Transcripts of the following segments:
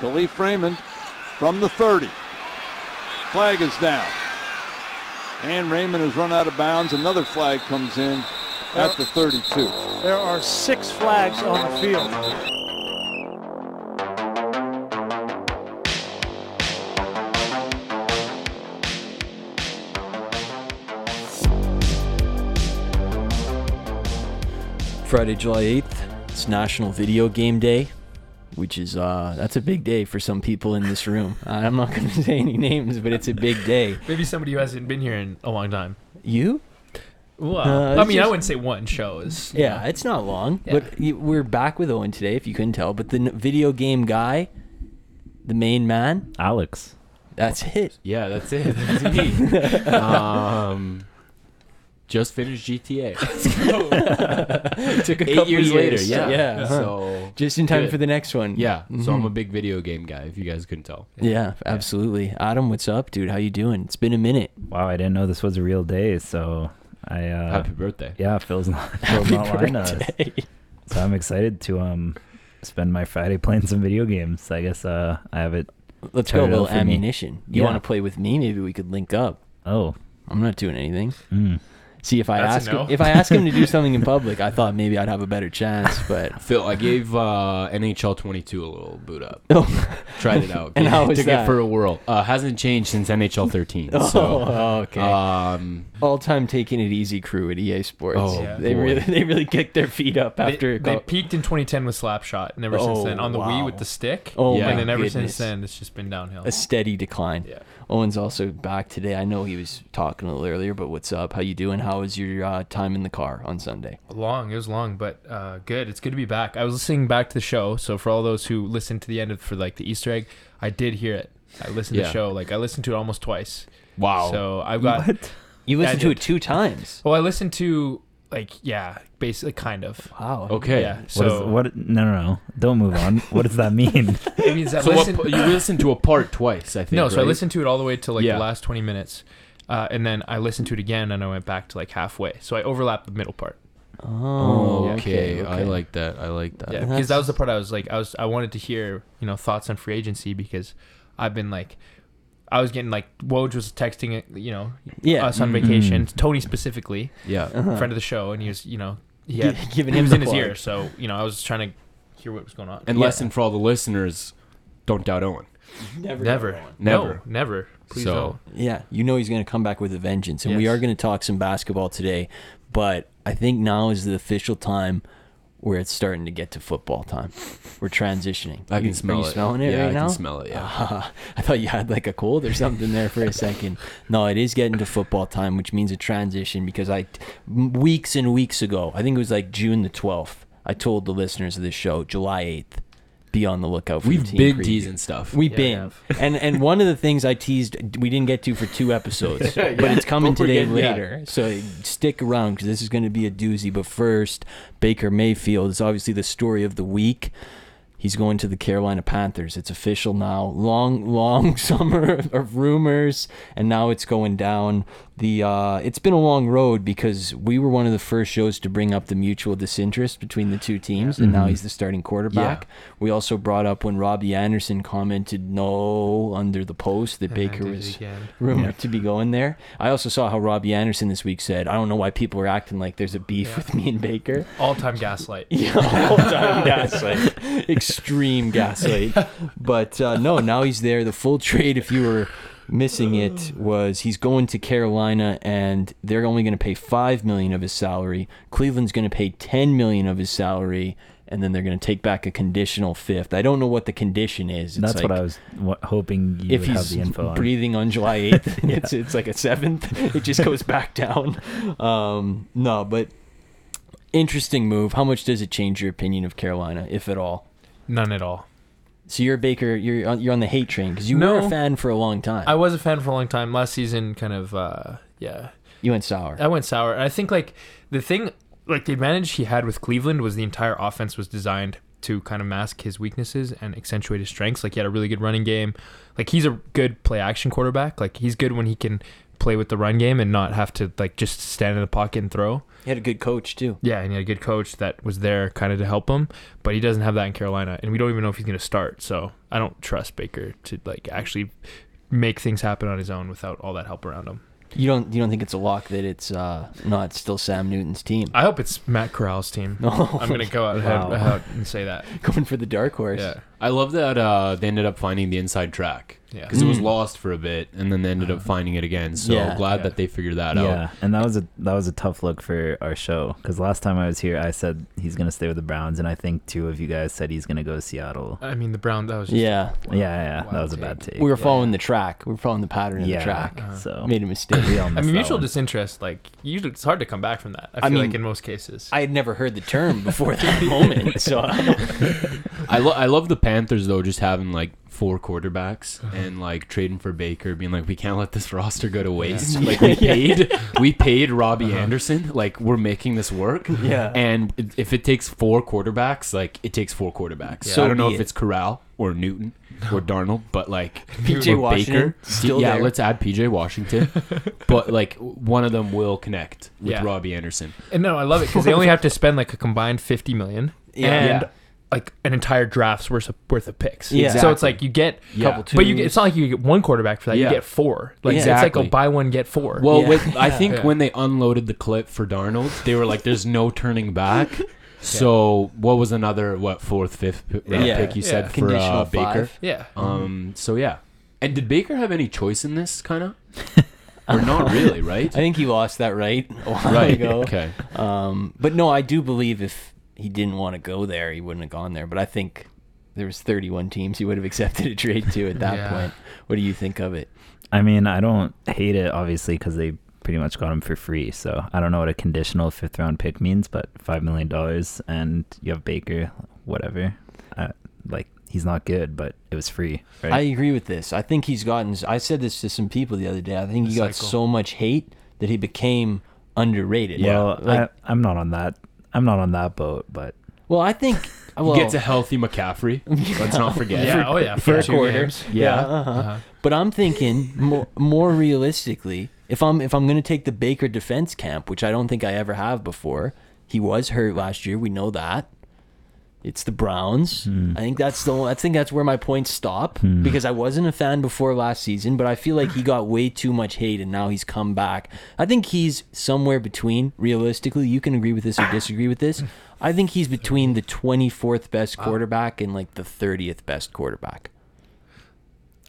Kalif Raymond from the 30. Flag is down. And Raymond has run out of bounds. Another flag comes in at the 32. There are six flags on the field. Friday, July 8th, it's National Video Game Day, which is, uh, that's a big day for some people in this room. I'm not going to say any names, but it's a big day. Maybe somebody who hasn't been here in a long time. You? Well, Uh, I it's mean, I wouldn't say one show is. Yeah, it's not long, Yeah. but we're back with Owen today, if you couldn't tell. But the video game guy, the main man, Alex. that's it. Yeah, that's it. That's me. um, just finished GTA. Took a Eight couple years, later. Yeah. yeah. huh. So Just in time good. for the next one. yeah. So I'm a Mhm. big video game guy. If you guys couldn't tell. Yeah, absolutely. Adam, what's up, dude? How you doing? It's been a minute. Wow, I didn't know this was a real day, so I uh Happy birthday. yeah, Phil's not Phil's Happy not lying to us. birthday. So I'm excited to um spend my Friday playing some video games. I guess uh I have it Let's go, a little for me. ammunition. You Yeah. want to play with me? Maybe we could link up. oh. I'm not doing anything. Mm. See if I That's ask no. him, if I ask him to do something in public, I thought maybe I'd have a better chance, but Phil, I gave uh, NHL 22 a little boot up. oh, Tried it out. And how was Took that? it for a whirl. Uh, hasn't changed since NHL 13. oh, So, okay. um, All time taking it easy crew at EA Sports. Oh, Yeah. they boy. really they really kicked their feet up after. a they peaked in 2010 with Slapshot, and ever since Oh, then on the Wii with the stick. oh Yeah. my and then ever goodness. since then, it's just been downhill. a steady decline. Yeah. Owen's also back today. I know he was talking a little earlier, but what's up? How you doing? How was your uh, time in the car on Sunday? Long, it was long, but uh, good. It's good to be back. I was listening back to the show, so for all those who listened to the end of for like the Easter egg, I did hear it. I listened to the show, like I listened to it almost twice. wow. So I've got. You listened to it two times. Well, I listened to like yeah, basically kind of. Wow. okay. Yeah. What is So what no no no. Don't move on. what does that mean? it means that So listen, what, you listened to a part twice, I think. no, so I right? listened to it all the way to like Yeah. the last 20 minutes. Uh, and then I listened to it again and I went back to like halfway. So I overlapped the middle part. Oh, Oh, okay. okay. I like that. I like that. Yeah, because that was the part I was like, I was, I wanted to hear, you know, thoughts on free agency because I've been like, I was getting like Woj was texting, you know, Yeah. us on Mhm. vacation, Tony specifically, Yeah. Uh-huh. friend of the show, and he was, you know, he Gi- had, giving he him was the in his ear, so you know, I was trying to hear what was going on. And Yeah. lesson for all the listeners: don't doubt Owen. Never. never, go on. no, Never. never. Please So- don't. Yeah, you know he's going to come back with a vengeance, and we are going to talk some basketball today. But I think now is the official time where it's starting to get to football time. We're transitioning. I You- can smell are you it. smelling it yeah, right I now? can smell it. Yeah. Ah, I thought you had like a cold or something there for a second. No, it is getting to football time, which means a transition because I weeks and weeks ago, I think it was like June the 12th, I told the listeners of this show, July 8th, be on the lookout for We've the team been preview. teasing stuff. We've Yeah, been, have. and and one of the things I teased we didn't get to for two episodes, but it's coming Don't today forget, yeah. later. So stick around because this is going to be a doozy. But first, Baker Mayfield is obviously the story of the week. He's going to the Carolina Panthers. It's official now. Long, long summer of rumors, and now it's going down. The uh, it's been a long road because we were one of the first shows to bring up the mutual disinterest between the two teams, and now Mhm. he's the starting quarterback. We also brought up when Robbie Anderson commented no under the post that And Baker was rumored to be going there. I also saw how Robbie Anderson this week said, "I don't know why people are acting like there's a beef Yeah. with me and Baker." all-time gaslight. Yeah, all time gaslight, extreme gaslight. But uh, no, now he's there. The full trade, if you were missing it, was he's going to Carolina, and they're only going to pay five million of his salary. Cleveland's going to pay ten million of his salary, and then they're going to take back a conditional fifth. I don't know what the condition is. It's That's like, what I was hoping you if would have he's the info on. breathing on July 8th, it's it's like a seventh. It just goes back down. Um, no, but interesting move. How much does it change your opinion of Carolina, if at all? None at all. So you're a Baker. You're on, you're on the hate train because you were a fan for a long time. I was a fan for a long time. Last season, kind of, uh, yeah, you went sour. I went sour. And I think like the thing, like the advantage he had with Cleveland was the entire offense was designed to kind of mask his weaknesses and accentuate his strengths. Like he had a really good running game. Like he's a good play action quarterback. Like he's good when he can play with the run game and not have to like just stand in the pocket and throw. He had a good coach too. Yeah, and he had a good coach that was there kind of to help him, but he doesn't have that in Carolina, and we don't even know if he's going to start. So I don't trust Baker to like actually make things happen on his own without all that help around him. You don't you don't think it's a lock that it's uh, not still Sam Newton's team? I hope it's Matt Corral's team. No, I'm going to go out Wow. ahead, out and say that. going for the dark horse. Yeah, I love that uh, they ended up finding the inside track yeah. because it was Mm. lost for a bit, and then they ended up finding it again. So Yeah. glad Yeah. that they figured that out. Yeah, and that was a that was a tough look for our show because last time I was here, I said he's gonna stay with the Browns, and I think two of you guys said he's gonna go to Seattle. I mean, the Brown. That was just Yeah. Yeah, yeah, that Wild was a bad take. We were Yeah. following the track. We were following the pattern of yeah, the track. Uh-huh. so Made a mistake. we all I missed mean, that mutual one. disinterest. Like, usually it's hard to come back from that. I I feel mean, like in most cases. I had never heard the term before that moment, so I lo- I love the Panthers though, just having like four quarterbacks Uh-huh. and like trading for Baker, being like, we can't let this roster go to waste. Yeah. Like we paid, we paid Robbie Uh-huh. Anderson. Like we're making this work. yeah. And if it takes four quarterbacks, like it takes four quarterbacks. So I don't know if it. it's Corral or Newton or Darnold, but like PJ or Washington still yeah, there. let's add PJ Washington. but like one of them will connect with Yeah. Robbie Anderson. And no, I love it because they only have to spend like a combined fifty million Yeah. and Yeah. Like an entire draft's worth of worth of picks. Yeah. So it's like you get, Yeah. Couple but you get, it's not like you get one quarterback for that. Yeah. You get four. Like Yeah. it's like a buy one get four. Well, Yeah. with, I think Yeah. when they unloaded the clip for Darnold, they were like, "There's no turning back." So what was another what fourth, fifth round Yeah. pick you said Yeah. for uh, Baker? five. yeah. Um. So yeah. And did Baker have any choice in this kind of? or not really, right? I think he lost that right a while right. ago. Okay. Um, but no, I do believe if he didn't want to go there, he wouldn't have gone there. But I think there was 31 teams he would have accepted a trade to at that Yeah. point. What do you think of it? I mean, I don't hate it obviously because they pretty much got him for free. So I don't know what a conditional fifth round pick means, but five million dollars and you have Baker, whatever. Uh, like he's not good, but it was free, right? I agree with this. I think he's gotten. I said this to some people the other day. I think he The got so much hate that he became underrated. well, like, I, I'm not on that. I'm not on that boat, but well, I think. Well, he gets a healthy McCaffrey. Let's not forget. Yeah. Oh yeah. for a two quarter. games. Yeah. Yeah. uh-huh. Uh-huh. But I'm thinking more, more realistically, if I'm if I'm going to take the Baker defense camp, which I don't think I ever have before, he was hurt last year. We know that. It's the Browns. Hmm. I think that's the. I think that's where my points stop Hmm. because I wasn't a fan before last season, but I feel like he got way too much hate and now he's come back. I think he's somewhere between. Realistically, you can agree with this or disagree with this. I think he's between the 24th best quarterback and like the 30th best quarterback.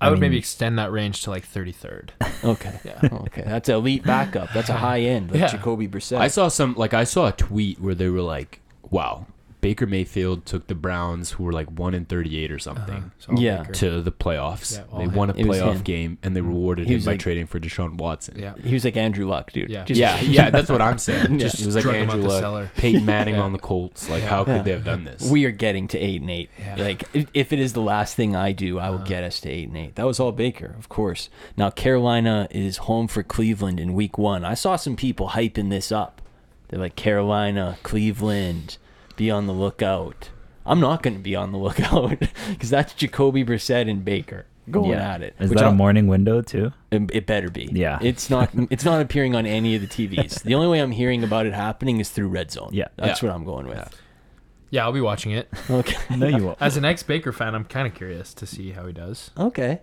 I would maybe mean- extend that range to like thirty third. Okay. Yeah. Okay. That's elite backup. That's a high end, like Yeah. Jacoby Brissett. I saw some like I saw a tweet where they were like, "Wow, Baker Mayfield took the Browns, who were like one in thirty-eight or something, So Yeah. Baker. to the playoffs. Yeah, all they him. won a him. playoff game, and they rewarded him by like- trading for Deshaun Watson. Yeah. he was like Andrew Luck, dude. Yeah. Just- yeah, yeah, that's what I'm saying. Yeah. Just it was like Drug Andrew Luck, Peyton Manning Yeah. on the Colts. Like, Yeah. how could Yeah. they have done this? We are getting to eight and eight. Yeah. Like if it is the last thing I do, I will Uh-huh. get us to eight and eight. That was all Baker, of course. Now Carolina is home for Cleveland in week one. I saw some people hyping this up. They're like Carolina, Cleveland, be on the lookout. I'm not going to be on the lookout because that's Jacoby Brissett and Baker going yeah. at it. Is which that a I'll- morning window too? It, it better be. Yeah. It's not. It's not appearing on any of the TVs. The only way I'm hearing about it happening is through Red Zone. Yeah. That's Yeah. what I'm going with. Yeah, I'll be watching it. Okay. No, you won't. As an ex Baker fan, I'm kind of curious to see how he does. Okay.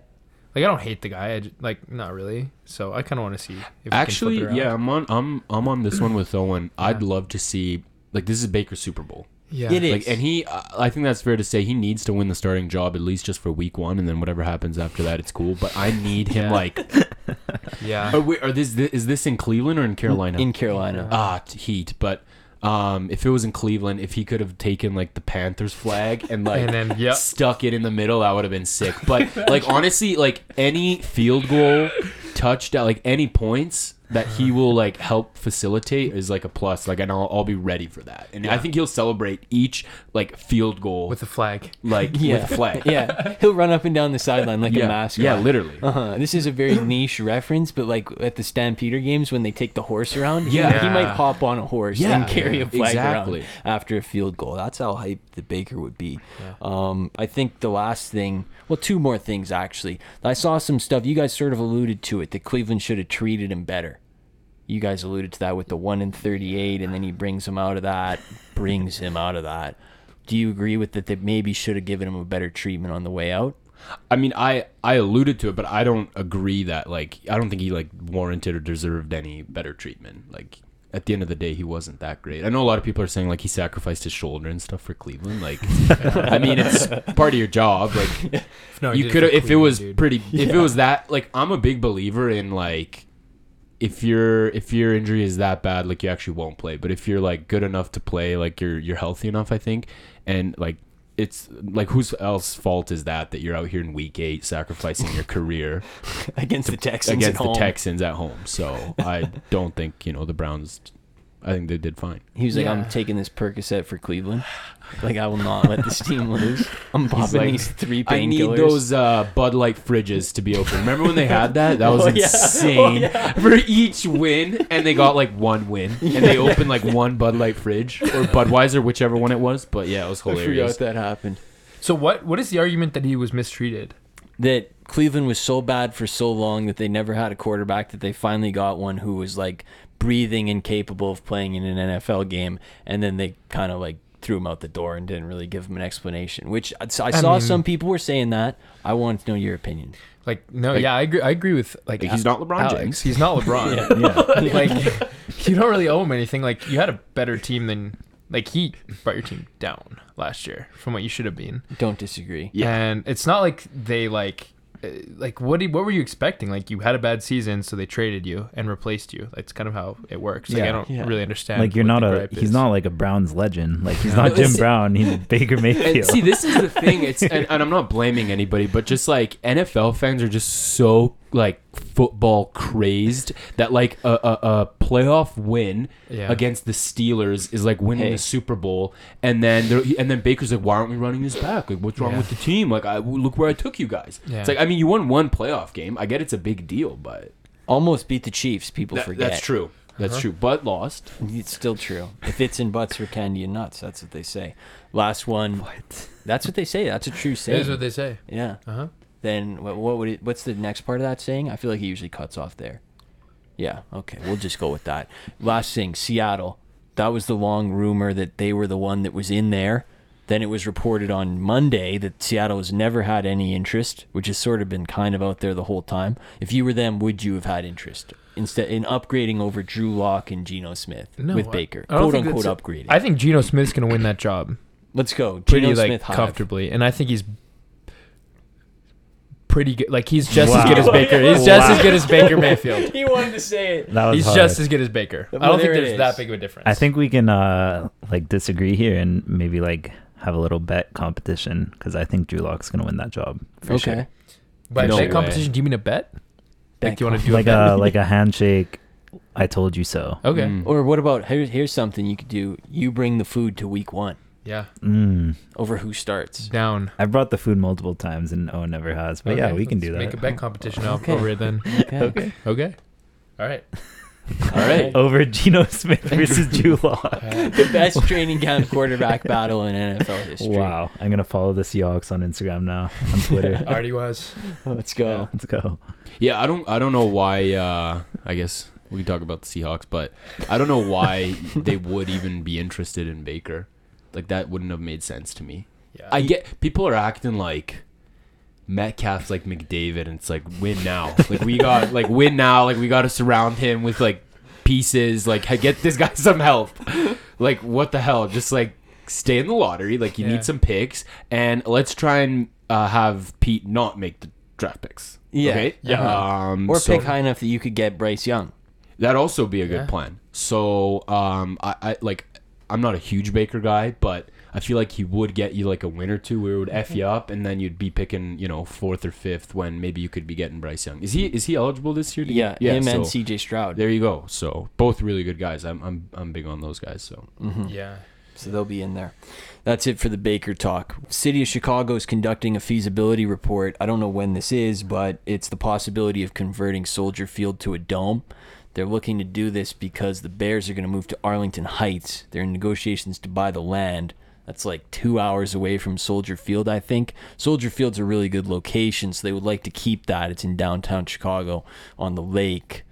Like I don't hate the guy. I j- like not really. So I kind of want to see. If he Actually, can flip it yeah. I'm on. I'm I'm on this one with Owen. I'd love to see like this is Baker's Super Bowl. yeah. It is. Like, and he, uh, I think that's fair to say, he needs to win the starting job at least just for week one, and then whatever happens after that, it's cool. But I need him Yeah. like, Yeah. are, we, are this is this in Cleveland or in Carolina? In Carolina. ah t- Heat, but um, if it was in Cleveland, if he could have taken like the Panthers flag and like And then yep. stuck it in the middle, that would have been sick. But like honestly, like any field goal, touchdown, like any points, that he will like help facilitate is like a plus. Like, and I'll, I'll be ready for that. And I think he'll celebrate each like field goal with a flag. like Yeah. with a flag. yeah, he'll run up and down the sideline like yeah, a mascot. yeah, literally. Uh-huh. This is a very niche reference, but like at the Stampeder games when they take the horse around, Yeah. he, might hop on a horse Yeah, and carry a flag exactly. around after a field goal. That's how hyped the Baker would be. Um, I think the last thing, well, two more things actually. I saw some stuff. You guys sort of alluded to it that Cleveland should have treated him better. You guys alluded to that with the one in thirty-eight, and then he brings him out of that, brings him out of that. Do you agree with that? That maybe should have given him a better treatment on the way out. I mean, I I alluded to it, but I don't agree that like I don't think he like warranted or deserved any better treatment. Like at the end of the day, he wasn't that great. I know a lot of people are saying like he sacrificed his shoulder and stuff for Cleveland. Like, I mean, it's part of your job. Like, No, you could if it was dude. pretty if it was that like I'm a big believer in like if your if your injury is that bad like you actually won't play but if you're like good enough to play like you're you're healthy enough I think and like it's like whose else fault is that that you're out here in week 8 sacrificing your career against the Texans against at home. the Texans at home so I don't think you know the Browns I think they did fine He was like, Yeah. "I'm taking this Percocet for Cleveland. Like, I will not let this team lose. I'm popping like, these three painkillers. I need painkillers." those uh, Bud Light fridges to be open. Remember when they had that? That was Oh, yeah. insane. For each win, and they got like one win, and they opened like one Bud Light fridge or Budweiser, whichever one it was. But yeah, it was I hilarious. forgot that happened. So what? What is the argument that he was mistreated? That Cleveland was so bad for so long that they never had a quarterback that they finally got one who was like breathing and capable of playing in an NFL game, and then they kind of like threw him out the door and didn't really give him an explanation. Which I, I saw mean- some people were saying that. I wanted to know your opinion. Like no, Like- yeah, I agree. I agree with like Like, he's not LeBron Alex. James. He's not LeBron. yeah. like you don't really owe him anything. Like you had a better team than like he brought your team down last year from what you should have been. Don't disagree. Yeah. And it's not like they like uh, Uh, like what did, what were you expecting? Like you had a bad season, so they traded you and replaced you. That's kind of how it works. Like I don't Yeah. really understand. Like you're not a he's is. not like a Browns legend. Like he's not Jim Brown. He's a Baker And Mayfield. see, this is the thing. It's and, and I'm not blaming anybody, but just like NFL fans are just so like football crazed that like a, a, a playoff win Yeah. against the Steelers is like winning Hey. the Super Bowl, and then and then Baker's like, why aren't we running this back? Like, what's wrong Yeah. with the team? Like, I look where I took you guys. Yeah. It's like I mean, you won one playoff game. I get it's a big deal, but Almost beat the Chiefs. People that- forget. that's true. That's Uh-huh. true, but lost. It's still true. If it's in butts for candy and nuts, that's what they say. Last one. what? That's what they say. That's a true It saying. is what they say. yeah. Uh huh. Then what, what would it? What's the next part of that saying? I feel like he usually cuts off there. Yeah. Okay. We'll just go with that. Last thing, Seattle. That was the long rumor that they were the one that was in there. Then it was reported on Monday that Seattle has never had any interest, which has sort of been kind of out there the whole time. If you were them, would you have had interest instead in upgrading over Drew Lock and Geno Smith No, with Baker, I quote unquote upgrading? I think Geno Smith's gonna win that job Let's go. pretty Geno like Smith hive. comfortably, and I think he's pretty good. Like he's just as good as Baker. He's just as good as Baker Mayfield. He wanted to say it. That was He's hard. just as good as Baker. I don't think there's is. that big of a difference. I think we can uh like disagree here and maybe like have a little bet competition because I think Drew Lock's gonna win that job for Okay. sure. By No bet way. competition, do you mean a bet? Like, do you want to do Like a bet? a like a handshake. I told you so. okay. Mm. Or what about here's here's something you could do. You bring the food to week one Yeah. Mm. over who starts. Down. I've brought the food multiple times and Owen never has. But yeah, we can do that. Make a bet competition out Okay. over it then. Okay. Okay. Okay. All right. All right. Over Geno Smith versus Drew Lock. the best training camp quarterback battle in NFL history. Wow. I'm gonna follow the Seahawks on Instagram now. On Twitter. Already was. Let's go. Let's go. Yeah, I don't I don't know why uh I guess we can talk about the Seahawks, but I don't know why they would even be interested in Baker. Like that wouldn't have made sense to me. Yeah. I get people are acting like Metcalf's like McDavid and it's like win now. Like we got like win now, like we got to surround him with like pieces, like hey, get this guy some help. Like what the hell? Just like stay in the lottery, like you Yeah. need some picks and let's try and uh, have Pete not make the draft picks. Yeah. Okay? Yeah. Um, Or so- pick high enough that you could get Bryce Young. That'd also be a good Yeah. plan. So, um, I, I like, I'm not a huge Baker guy, but I feel like he would get you like a win or two where it would f you up, and then you'd be picking you know fourth or fifth when maybe you could be getting Bryce Young. Is he is he eligible this year? to Yeah, get- him and C.J. Stroud. There you go. So both really good guys. I'm I'm I'm big on those guys. So Mhm. Yeah. So they'll be in there. That's it for the Baker talk. City of Chicago is conducting a feasibility report. I don't know when this is, but it's the possibility of converting Soldier Field to a dome. They're looking to do this because the Bears are going to move to Arlington Heights. They're in negotiations to buy the land. That's like two hours away from Soldier Field, I think. Soldier Field's a really good location, so they would like to keep that. It's in downtown Chicago on the lake.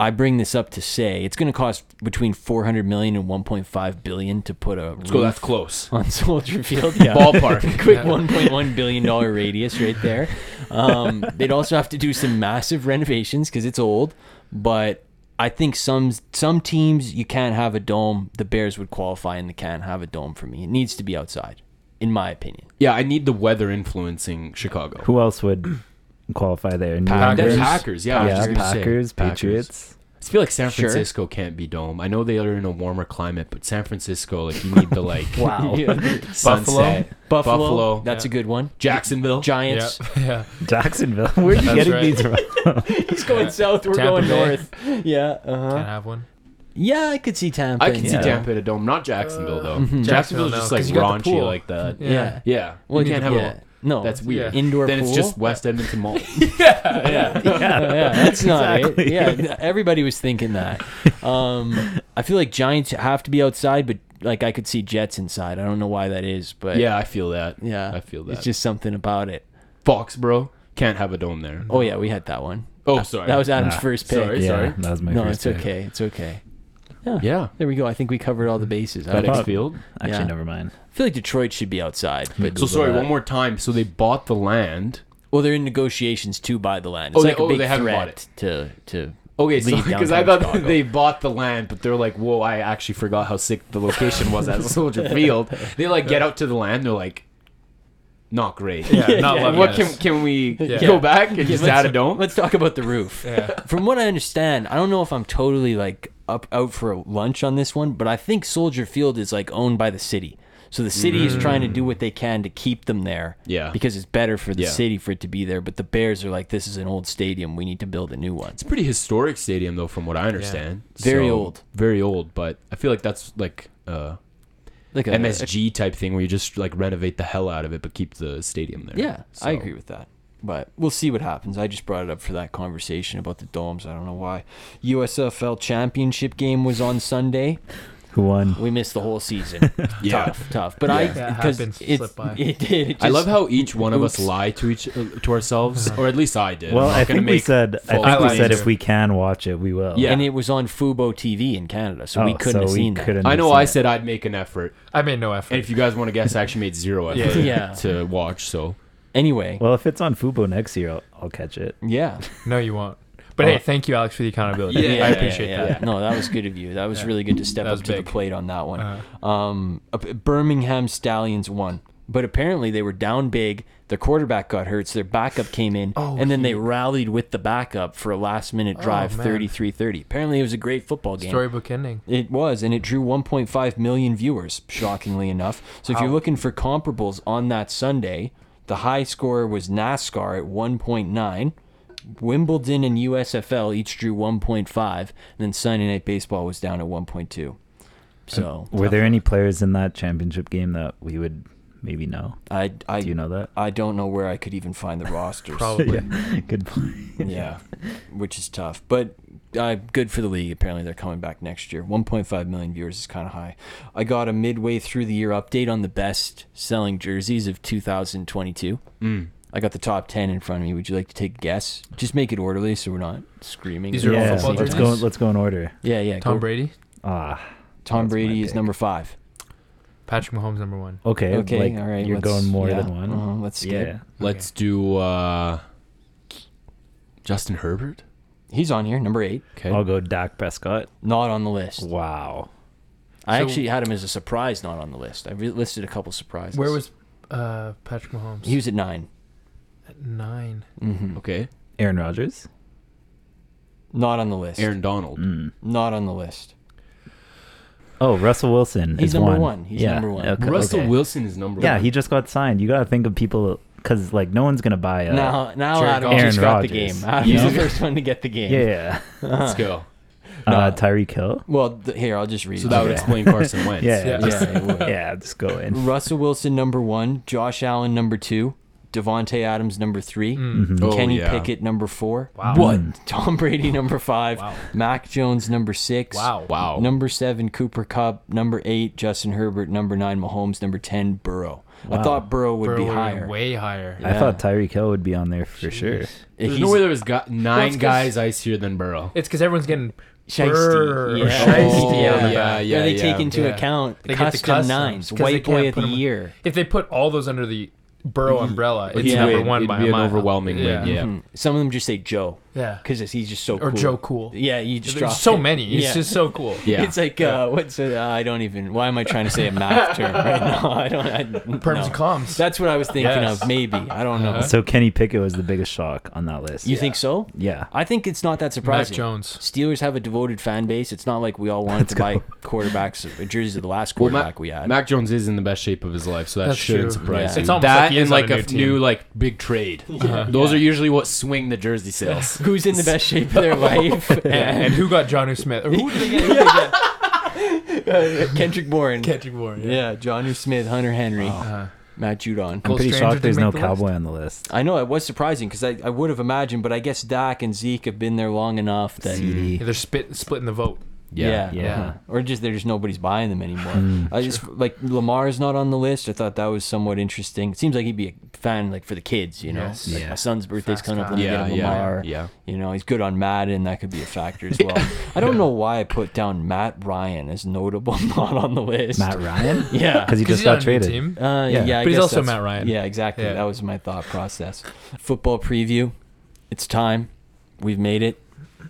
I bring this up to say it's going to cost between 400 million and 1.5 billion to put a let's go. That's close. on Soldier Field. Yeah. Ballpark. Quick 1.1 billion dollar radius right there. Um, they'd also have to do some massive renovations because it's old. But I think some some teams you can't have a dome. The Bears would qualify and they can't have a dome for me. It needs to be outside, in my opinion. Yeah, I need the weather influencing Chicago. Who else would qualify there? New Packers. Packers, yeah, yeah, just Packers, Packers. Patriots. I feel like San Sure. Francisco can't be dome. I know they are in a warmer climate, but San Francisco, like you need the like Wow. sunset. Buffalo. Buffalo. That's a good one. Jacksonville. Giants. Yeah. yeah. Jacksonville. Where are you That's getting right. these from? He's going south. We're Tampa going Bay. north. Yeah. Uh-huh. Can't have one. Yeah, I could see Tampa. I can see Yeah. Tampa at a dome, not Jacksonville though. Mhm. Jacksonville's Jacksonville, just no, like 'cause the raunchy like that. Yeah. Yeah. Yeah, Well, you you can't have yeah. a. No, That's weird. Yeah. indoor Then pool. it's just West Edmonton Mall. yeah, yeah, yeah. That's not it. Yeah, everybody was thinking that. Um, I feel like Giants have to be outside, but like I could see Jets inside. I don't know why that is, but yeah, I feel that. yeah, I feel that. It's just something about it. Foxborough can't have a dome there. Oh yeah, we had that one. Oh, sorry. That was Adam's Ah, first pick. sorry. yeah, that was my No, first it's pick. okay. It's okay. Yeah. There we go. I think we covered all the bases. I, FedEx Field. Actually, Yeah. never mind. I feel like Detroit should be outside, but So sorry, one more time. So they bought the land. well, they're in negotiations to buy the land. Oh, It's they- like a oh, big they haven't threat bought it. to to. Okay, so Leave because I downtown thought Chicago. they bought the land, but they're like, "Whoa, I actually forgot how sick the location was at Soldier Field." They like get out to the land, they're like, "Not great." Yeah, not yeah, loving What this. can can we Yeah. go back and Yeah, just let's- add a dome? Let's talk about the roof. Yeah. From what I understand, I don't know if I'm totally like up out for a lunch on this one, but I think Soldier Field is like owned by the city. So the city is trying to do what they can to keep them there. Yeah. Because it's better for the Yeah. city for it to be there. But the Bears are like, this is an old stadium. We need to build a new one. It's a pretty historic stadium, though, from what I understand. Very So, old. Very old, but I feel like that's like uh, Like a MSG type thing where you just like renovate the hell out of it, but keep the stadium there. Yeah, I agree with that. But we'll see what happens. I just brought it up for that conversation about the domes. I don't know why. USFL championship game was on Sunday. Who won? We missed the whole season. Yeah. tough, tough. But Yeah. I because it, it did. It I love how each one of us lie to each uh, to ourselves, or at least I did. Well, I'm not I gonna think we said. I think we said if we can watch it, we will. Yeah. and it was on Fubo TV in Canada, so we Oh, couldn't so have we seen that. couldn't I know seen I it. said I'd make an effort, I made no effort. and if you guys want to guess, I actually made zero effort Yeah. Yeah. to watch. So Anyway, Well, if it's on Fubo next year, I'll, I'll catch it. yeah. no, you won't. But hey, thank you, Alex, for the accountability. Yeah, I appreciate yeah, that. yeah. No, that was good of you. That was Yeah. really good to step That up was to big. the plate on that one. Uh, Um, Birmingham Stallions won, but apparently they were down big. Their quarterback got hurt, so their backup came in, Oh, and then he- they rallied with the backup for a last-minute Oh, drive, man. 33-30. Apparently, it was a great football game. storybook ending. It was, and it drew 1.5 million viewers, shockingly enough. So if you're looking for comparables on that Sunday, the high score was NASCAR at 1.9. Wimbledon and USFL each drew 1.5, and then Sunday Night Baseball was down at 1.2. So uh, Were there any players in that championship game that we would maybe know? I I Do you know that? I don't know where I could even find the rosters. Probably. Good point. yeah, which is tough. But uh, good for the league. Apparently, they're coming back next year. 1.5 million viewers is kind of high. I got a midway through the year update on the best selling jerseys of 2022. mm. I got the top 10 in front of me. Would you like to take a guess? Just make it orderly so we're not screaming. These are all yeah, football let's jerseys? go. Let's go in order. Yeah, yeah. Tom go. Brady, Ah, Tom Brady is pick. number five. Patrick Mahomes, number one. okay. Okay, like, all right. You're let's- going more yeah, than one. uh-huh, let's skip. yeah. let's do uh, Justin Herbert. He's on here, number eight. Okay, I'll go Dak Prescott. Not on the list. Wow. I So- actually had him as a surprise, not on the list. I re- listed a couple surprises. Where was uh, Patrick Mahomes? he? Was at nine. at nine. Mm-hmm. okay. Aaron Rodgers. Not on the list. Aaron Donald. Mm. Not on the list. Oh, Russell Wilson. He's is number one. one. He's yeah. number one. Okay, Russell okay. Wilson is number one. Yeah, one. he just got signed. You gotta think of people because like no one's gonna buy a. now, now Jared Adam Goff. just Aaron got the Rodgers. game. Adam's Yeah. the first one to get the game. Yeah. Let's go. Uh, Tyreek Hill. Well, th- here I'll just read. So it that would you. explain Carson Wentz. Yeah. Yeah. Just, Yeah, it would. yeah. Just go in. Russell Wilson number one, Josh Allen number two, Davante Adams number three, Mm. Oh, Kenny yeah. Pickett number four, Wow. what? Tom Brady number five, Wow. Mac Jones number six, Wow. Wow. number seven Cooper Kupp, number eight Justin Herbert, number nine Mahomes, number ten Burrow. I thought Burrow would Burrow be would've higher. Way higher. Yeah. I thought Tyreek Hill would be on there for sure. There's He's no way there was got nine it's 'cause- guys icier than Burrow. It's because everyone's getting Shiesty. Burr- Yeah. shiesty Oh, on the yeah, back. yeah. they take into yeah. account They get the custom customs, nines, 'cause they white boy can't of put the 'em- year. If they put all those under the Burrow umbrella, it's It'd number be- one it'd by be a an mile. overwhelming win, yeah. yeah. Mhm. Some of them just say Joe Yeah. because he's just so cool. Or cool. Joe Cool. Yeah, you just There's drop so it. many. It's Yeah. just so cool. Yeah. It's like uh, what's it? Uh, I don't even. Why am I trying to say a math term right now? I don't. I, Perms no. and comms. That's what I was thinking Yes. of. Maybe I don't know. So Kenny Pickett was the biggest shock on that list. You think so? Yeah. I think it's not that Mac surprising. Jones. Steelers have a devoted fan base. It's not like we all wanted to buy quarterbacks uh, jerseys of the last Well, quarterback Mac, we had. Mac Jones is in the best shape of his life, so that That's shouldn't true. surprise Yeah. you. It's almost that like and like a a, new new like big trade. Uh-huh. Those are usually what swing the jersey sales. Who's in the best shape of their life? Yeah. And who got Jonnu Smith? Or who did they get? Who did they get? Uh, Kendrick Bourne. Kendrick Bourne. Yeah, Johnny Smith, Hunter Henry, Uh-huh. Matt Judon. I'm pretty shocked there's no make the list? cowboy on the list. I know it was surprising because I, I would have imagined, but I guess Dak and Zeke have been there long enough that CD. Yeah, they're spit, splitting the vote. Yeah, Yeah. uh-huh. or just there's nobody's buying them anymore. Mm. I just like Lamar's not on the list. I thought that was somewhat interesting. It seems like he'd be a fan like for the kids, you know. Yes. Like Yeah. my son's birthday's Fast coming up. guy. Let me Yeah, get a yeah, Lamar. yeah. You know, he's good on Madden. That could be a factor as well. I don't know why I put down Matt Ryan as notable not on the list. Matt Ryan? Yeah. Because he just got traded. team. Uh, yeah, Yeah. I But he's guess also Matt Ryan. Yeah, exactly. Yeah. That was my thought process. Football preview. It's time. We've made it.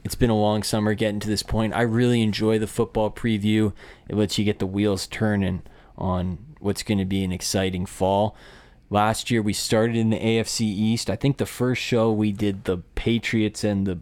It's been a long summer getting to this point. I really enjoy the football preview. It lets you get the wheels turning on what's going to be an exciting fall. Last year we started in the AFC East. I think the first show we did the Patriots and the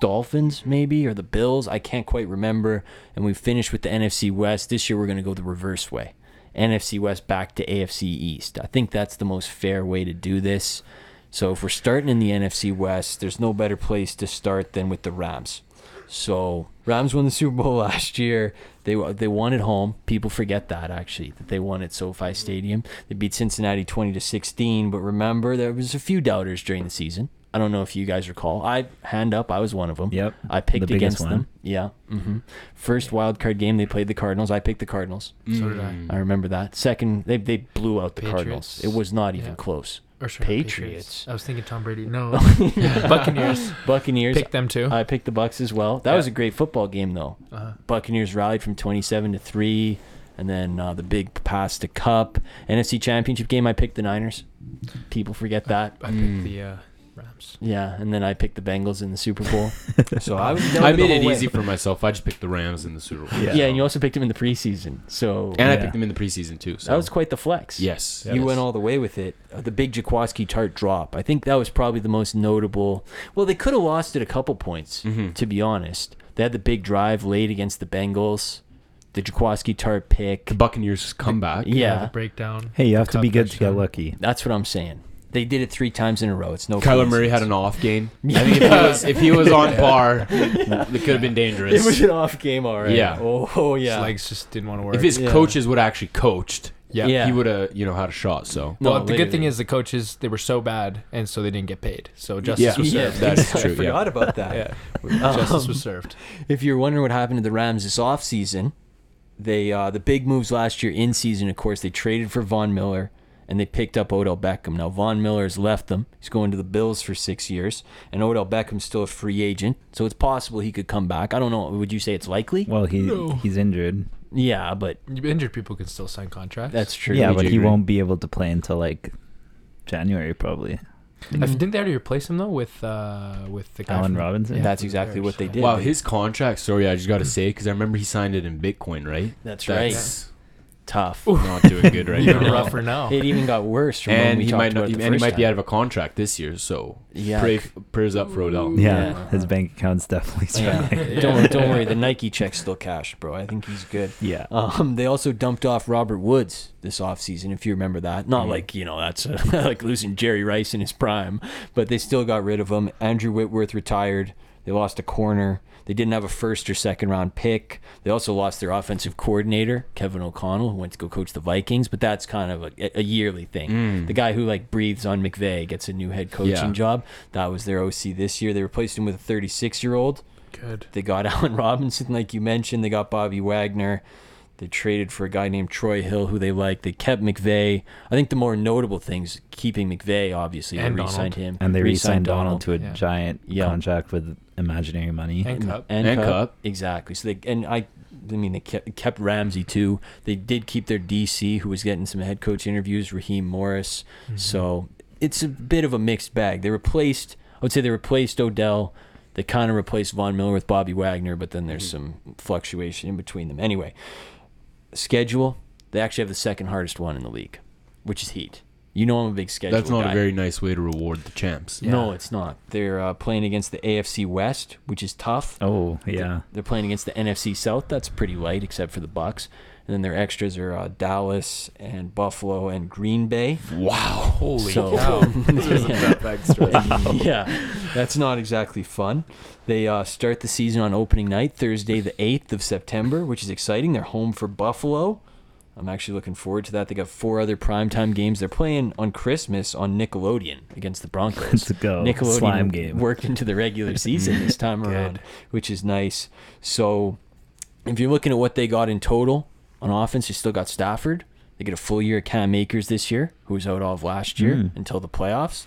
Dolphins, maybe, or the Bills. I can't quite remember. And we finished with the NFC West. This year we're going to go the reverse way. NFC West back to AFC East. I think that's the most fair way to do this. So if we're starting in the NFC West, there's no better place to start than with the Rams. So Rams won the Super Bowl last year. They they won at home. People forget that actually that they won at SoFi Stadium. They beat Cincinnati 20 to 16. But remember, there was a few doubters during the season. I don't know if you guys recall. I hand up. I was one of them. Yep. I picked The against one. them. Yeah. hmm First wild card game, they played the Cardinals. I picked the Cardinals. So did I. I remember that. Second, they they blew out the Cardinals. It was not even Yeah. close. Or sorry, Patriots. I was thinking Tom Brady. No. Buccaneers. Buccaneers. Pick them too. I picked the Bucks as well. That Yeah. was a great football game though. Uh-huh. Buccaneers rallied from 27 to 3 and then uh, the big pass to Kupp. NFC Championship game I picked the Niners. People forget that. I picked the uh, Rams. Yeah, and then I picked the Bengals in the Super Bowl. so I was I made it way. easy for myself. I just picked the Rams in the Super Bowl. Yeah. and you also picked them in the preseason. So And I picked them in the preseason too. So that was quite the flex. yes. You went all the way with it. Uh, the big Jaquiski Tartt drop. I think that was probably the most notable. Well, they could have lost it a couple points, Mhm. to be honest. They had the big drive late against the Bengals. The Jaquiski Tartt pick. the Buccaneers come back. Yeah, The breakdown. Hey, you have to be good to get lucky. that's what I'm saying. They did it three times in a row. It's no. Kyler Murray had an off game. I think if he was if he was on par, it could have been dangerous. It was an off game, all right. Yeah. Oh, oh His yeah. legs just didn't want to work. if his Yeah. coaches would actually coached, yeah. Yeah. he would have you know had a shot. So No, well, the good thing literally. is the coaches they were so bad, and so they didn't get paid. So justice Yeah. was Yeah, served. That is I true, yeah. forgot about that. yeah, justice Um, was served. if you're wondering what happened to the Rams this offseason, they uh, the big moves last year in season, of course, they traded for Von Miller and they picked up Odell Beckham. Now Von Miller's left them. He's going to the Bills for six years, and Odell Beckham's still a free agent, so it's possible he could come back. I don't know. Would you say it's likely? Well, he No. he's injured. Yeah, but Injured people can still sign contracts. that's true. yeah, but he agree? won't be able to play until like January probably. I didn't they already replace him though with uh with the guy Allen from- Robinson? Yeah, That's from the exactly what they yeah. did. wow, his contract story I just got to say because I remember he signed it in Bitcoin, right? That's right. That's tough. Not doing good right Even now. rougher now. It even got worse from when And we he talked might about not, it the and he first might be out of a contract this year. So Yeah. pray, prayers up for Odell. Yeah, Yeah. his bank account's definitely struggling. Yeah. don't don't worry, the Nike check's still cash, bro. I think he's good. Yeah. Um, they also dumped off Robert Woods this offseason, if you remember that. Not like, you know, that's uh, like losing Jerry Rice in his prime, but they still got rid of him. Andrew Whitworth retired. They lost a corner. They didn't have a first or second round pick. They also lost their offensive coordinator, Kevin O'Connell, who went to go coach the Vikings, but that's kind of a, a yearly thing. Mm. The guy who like breathes on McVay gets a new head coaching Yeah. job. That was their OC this year. They replaced him with a 36 year old. Good. They got Allen Robinson, like you mentioned. They got Bobby Wagner. They traded for a guy named Troy Hill, who they like. They kept McVay. I think the more notable things, keeping McVay, obviously, And they re-signed Donald. him. And they re-signed re-signed Donald to a Yeah. giant Yeah. contract with imaginary money. And Kupp. and, And Kupp. Kupp. Exactly. So they and I, I mean, they kept, kept Ramsey too. They did keep their DC, who was getting some head coach interviews, Raheem Morris. Mm-hmm. So it's a bit of a mixed bag. They replaced, I would say, they replaced Odell. They kind of replaced Von Miller with Bobby Wagner, but then there's mm-hmm. some fluctuation in between them. Anyway, schedule. They actually have the second hardest one in the league, which is Heat. You know I'm a big schedule. That's not guy. a very nice way to reward the champs. No, it's not. They're uh, playing against the AFC West, which is tough. Oh, yeah. They're playing against the NFC South. That's pretty light, except for the Bucks. And then their extras are uh, Dallas and Buffalo and Green Bay. Wow. Holy So- cow. yeah. yeah, that's not exactly fun. They uh, start the season on opening night, Thursday, the 8th of September, which is exciting. They're home for Buffalo. I'm actually looking forward to that. They got four other primetime games. They're playing on Christmas on Nickelodeon against the Broncos. Let's go. Nickelodeon Slime game. worked into the regular season this time around, which is nice. So, if you're looking at what they got in total on offense, you still got Stafford. They get a full year of Cam Akers this year, who was out all of last year Mm. until the playoffs.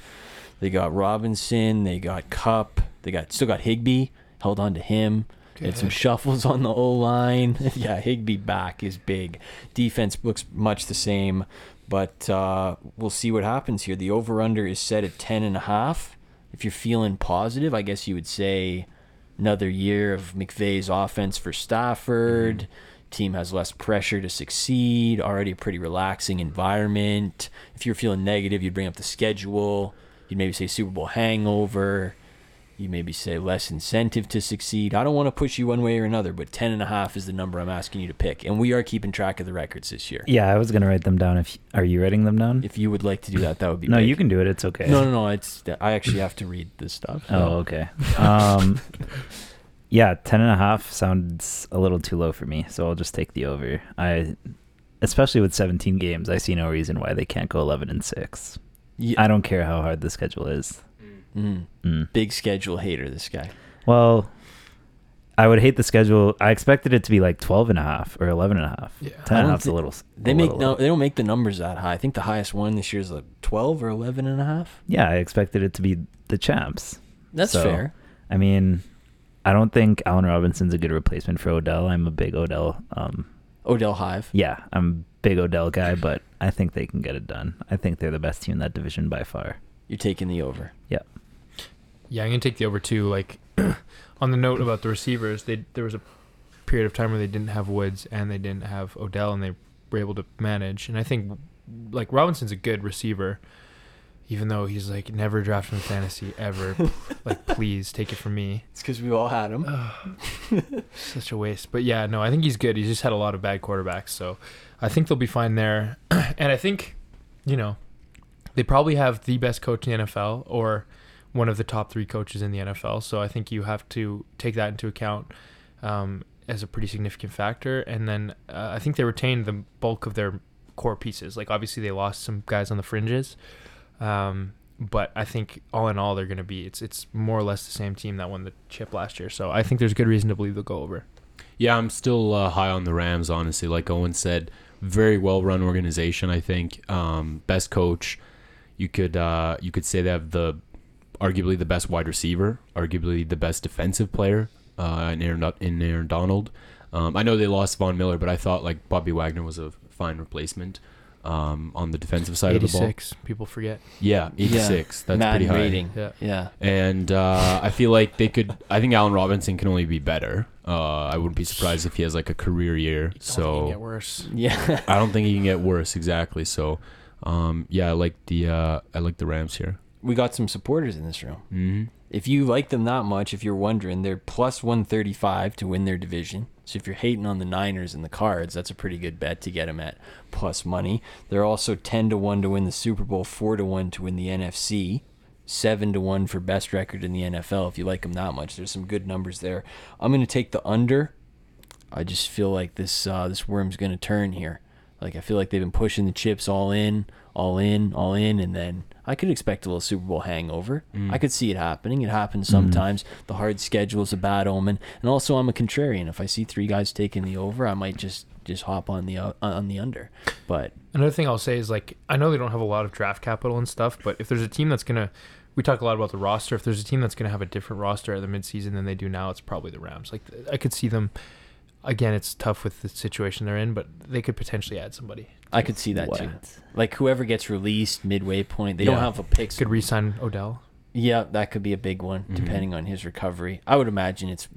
They got Robinson. They got Kupp. They got still got Higbee. Held on to him. They had some shuffles on the O line. yeah, Higbee back is big. Defense looks much the same, but uh, we'll see what happens here. The over under is set at ten and a half. If you're feeling positive, I guess you would say another year of McVay's offense for Stafford. Team has less pressure to succeed. Already a pretty relaxing environment. If you're feeling negative, you'd bring up the schedule. You'd maybe say Super Bowl hangover. You maybe say less incentive to succeed. I don't want to push you one way or another, but ten and a half is the number I'm asking you to pick, and we are keeping track of the records this year. Yeah, I was gonna write them down. If are you writing them down? If you would like to do that, that would be no, big. you can do it. It's okay. No, no, no. It's I actually have to read this stuff. so- Oh, okay. Um, yeah, ten and a half sounds a little too low for me, so I'll just take the over. I, especially with 17 games, I see no reason why they can't go 11 and six. Yeah. I don't care how hard the schedule is. Mm. Mm. Big schedule hater, this guy. Well, I would hate the schedule. I expected it to be like 12 and a half or 11 and a half. Yeah. 10 I and a don't a little. They a make little no, low. they don't make the numbers that high. I think the highest one this year is like 12 or 11 and a half. Yeah, I expected it to be the champs. That's So- fair. I mean, I don't think Allen Robinson's a good replacement for Odell. I'm a big Odell. Um, Odell Hive. yeah, I'm a big Odell guy, but I think they can get it done. I think they're the best team in that division by far. You're taking the over. Yeah, I'm gonna take the over too. Like on the note about the receivers, they there was a period of time where they didn't have Woods and they didn't have Odell, and they were able to manage. And I think like Robinson's a good receiver, even though he's like never drafted in fantasy ever. like, please take it from me. It's because we all had him. Such a waste. But yeah, no, I think he's good. He's just had a lot of bad quarterbacks, so I think they'll be fine there. and I think, you know, they probably have the best coach in the NFL or one of the top three coaches in the NFL. So I think you have to take that into account um, as a pretty significant factor. And then uh, I think they retained the bulk of their core pieces. Like obviously they lost some guys on the fringes. Um, but I think all in all they're going to be it's it's more or less the same team that won the chip last year. So I think there's good reason to believe they'll go over. Yeah, I'm still uh, high on the Rams, honestly. Like Owen said, very well run organization. I think um, best coach. You could uh, you could say they have the arguably the best wide receiver, arguably the best defensive player uh, in Aaron in Aaron Donald. Um, I know they lost Von Miller, but I thought like Bobby Wagner was a fine replacement. Um, on the defensive side of the ball. 86. People forget. Yeah, 86. That's Madden pretty high. rating. Yeah. Yeah. And uh, I feel like they could. I think Allen Robinson can only be better. Uh, I wouldn't be surprised if he has like a career year. Don't think it can So get worse. Yeah. I don't think he can get worse. Exactly. So, um, yeah, I like the uh, I like the Rams here. We got some supporters in this room. hmm If you like them that much, if you're wondering, they're plus 135 to win their division. So if you're hating on the Niners and the Cards, that's a pretty good bet to get them at plus money. They're also 10 to 1 to win the Super Bowl, 4 to 1 to win the NFC, 7 to 1 for best record in the NFL if you like them that much. There's some good numbers there. I'm going to take the under. I just feel like this uh, this worm's going to turn here. Like I feel like they've been pushing the chips all in, all in, all in, and then I could expect a little Super Bowl hangover. I could see it happening. It happens sometimes. The hard schedule is a bad omen, and also I'm a contrarian. If I see three guys taking the over, I might just just hop on the uh, on the under. But Another thing I'll say is like I know they don't have a lot of draft capital and stuff, but if there's a team that's gonna, we talk a lot about the roster. If there's a team that's gonna have a different roster at the midseason than they do now, it's probably the Rams. Like I could see them. Again, it's tough with the situation they're in, but they could potentially add somebody. I could see that What? too. Like whoever gets released midway point, they don't have a pick. Could re-sign Odell. Yeah, that could be a big one, Mhm. depending on his recovery. I would imagine it's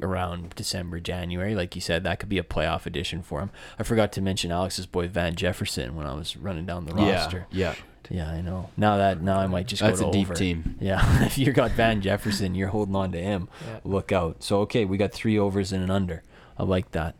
around December, January. Like you said, that could be a playoff addition for him. I forgot to mention Alex's boy Van Jefferson when I was running down the Yeah, roster. yeah. Yeah, I know. Now that now I might just That's go to a deep over. team. Yeah, if you got Van Jefferson, you're holding on to him. Yeah. Look out. So okay, we got three overs and an under. I like that.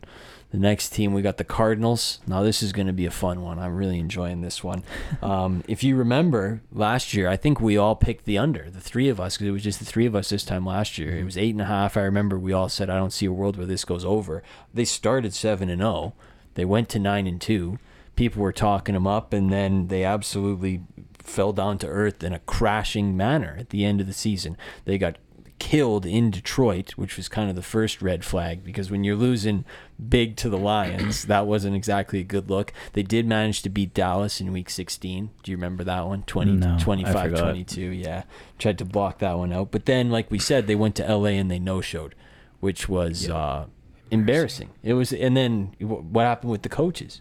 The next team we got the Cardinals. Now this is going to be a fun one. I'm really enjoying this one. Um, if you remember last year, I think we all picked the under. The three of us, because it was just the three of us this time last year. It was eight and a half. I remember we all said, "I don't see a world where this goes over." They started seven and zero. They went to nine and two. People were talking them up, and then they absolutely fell down to earth in a crashing manner at the end of the season. They got killed in Detroit, which was kind of the first red flag because when you're losing big to the Lions, that wasn't exactly a good look. They did manage to beat Dallas in week 16. Do you remember that one? 20, No, 25 22. Yeah. Tried to block that one out. But then, like we said, they went to LA and they no showed, which was uh, embarrassing. It was, and then what happened with the coaches?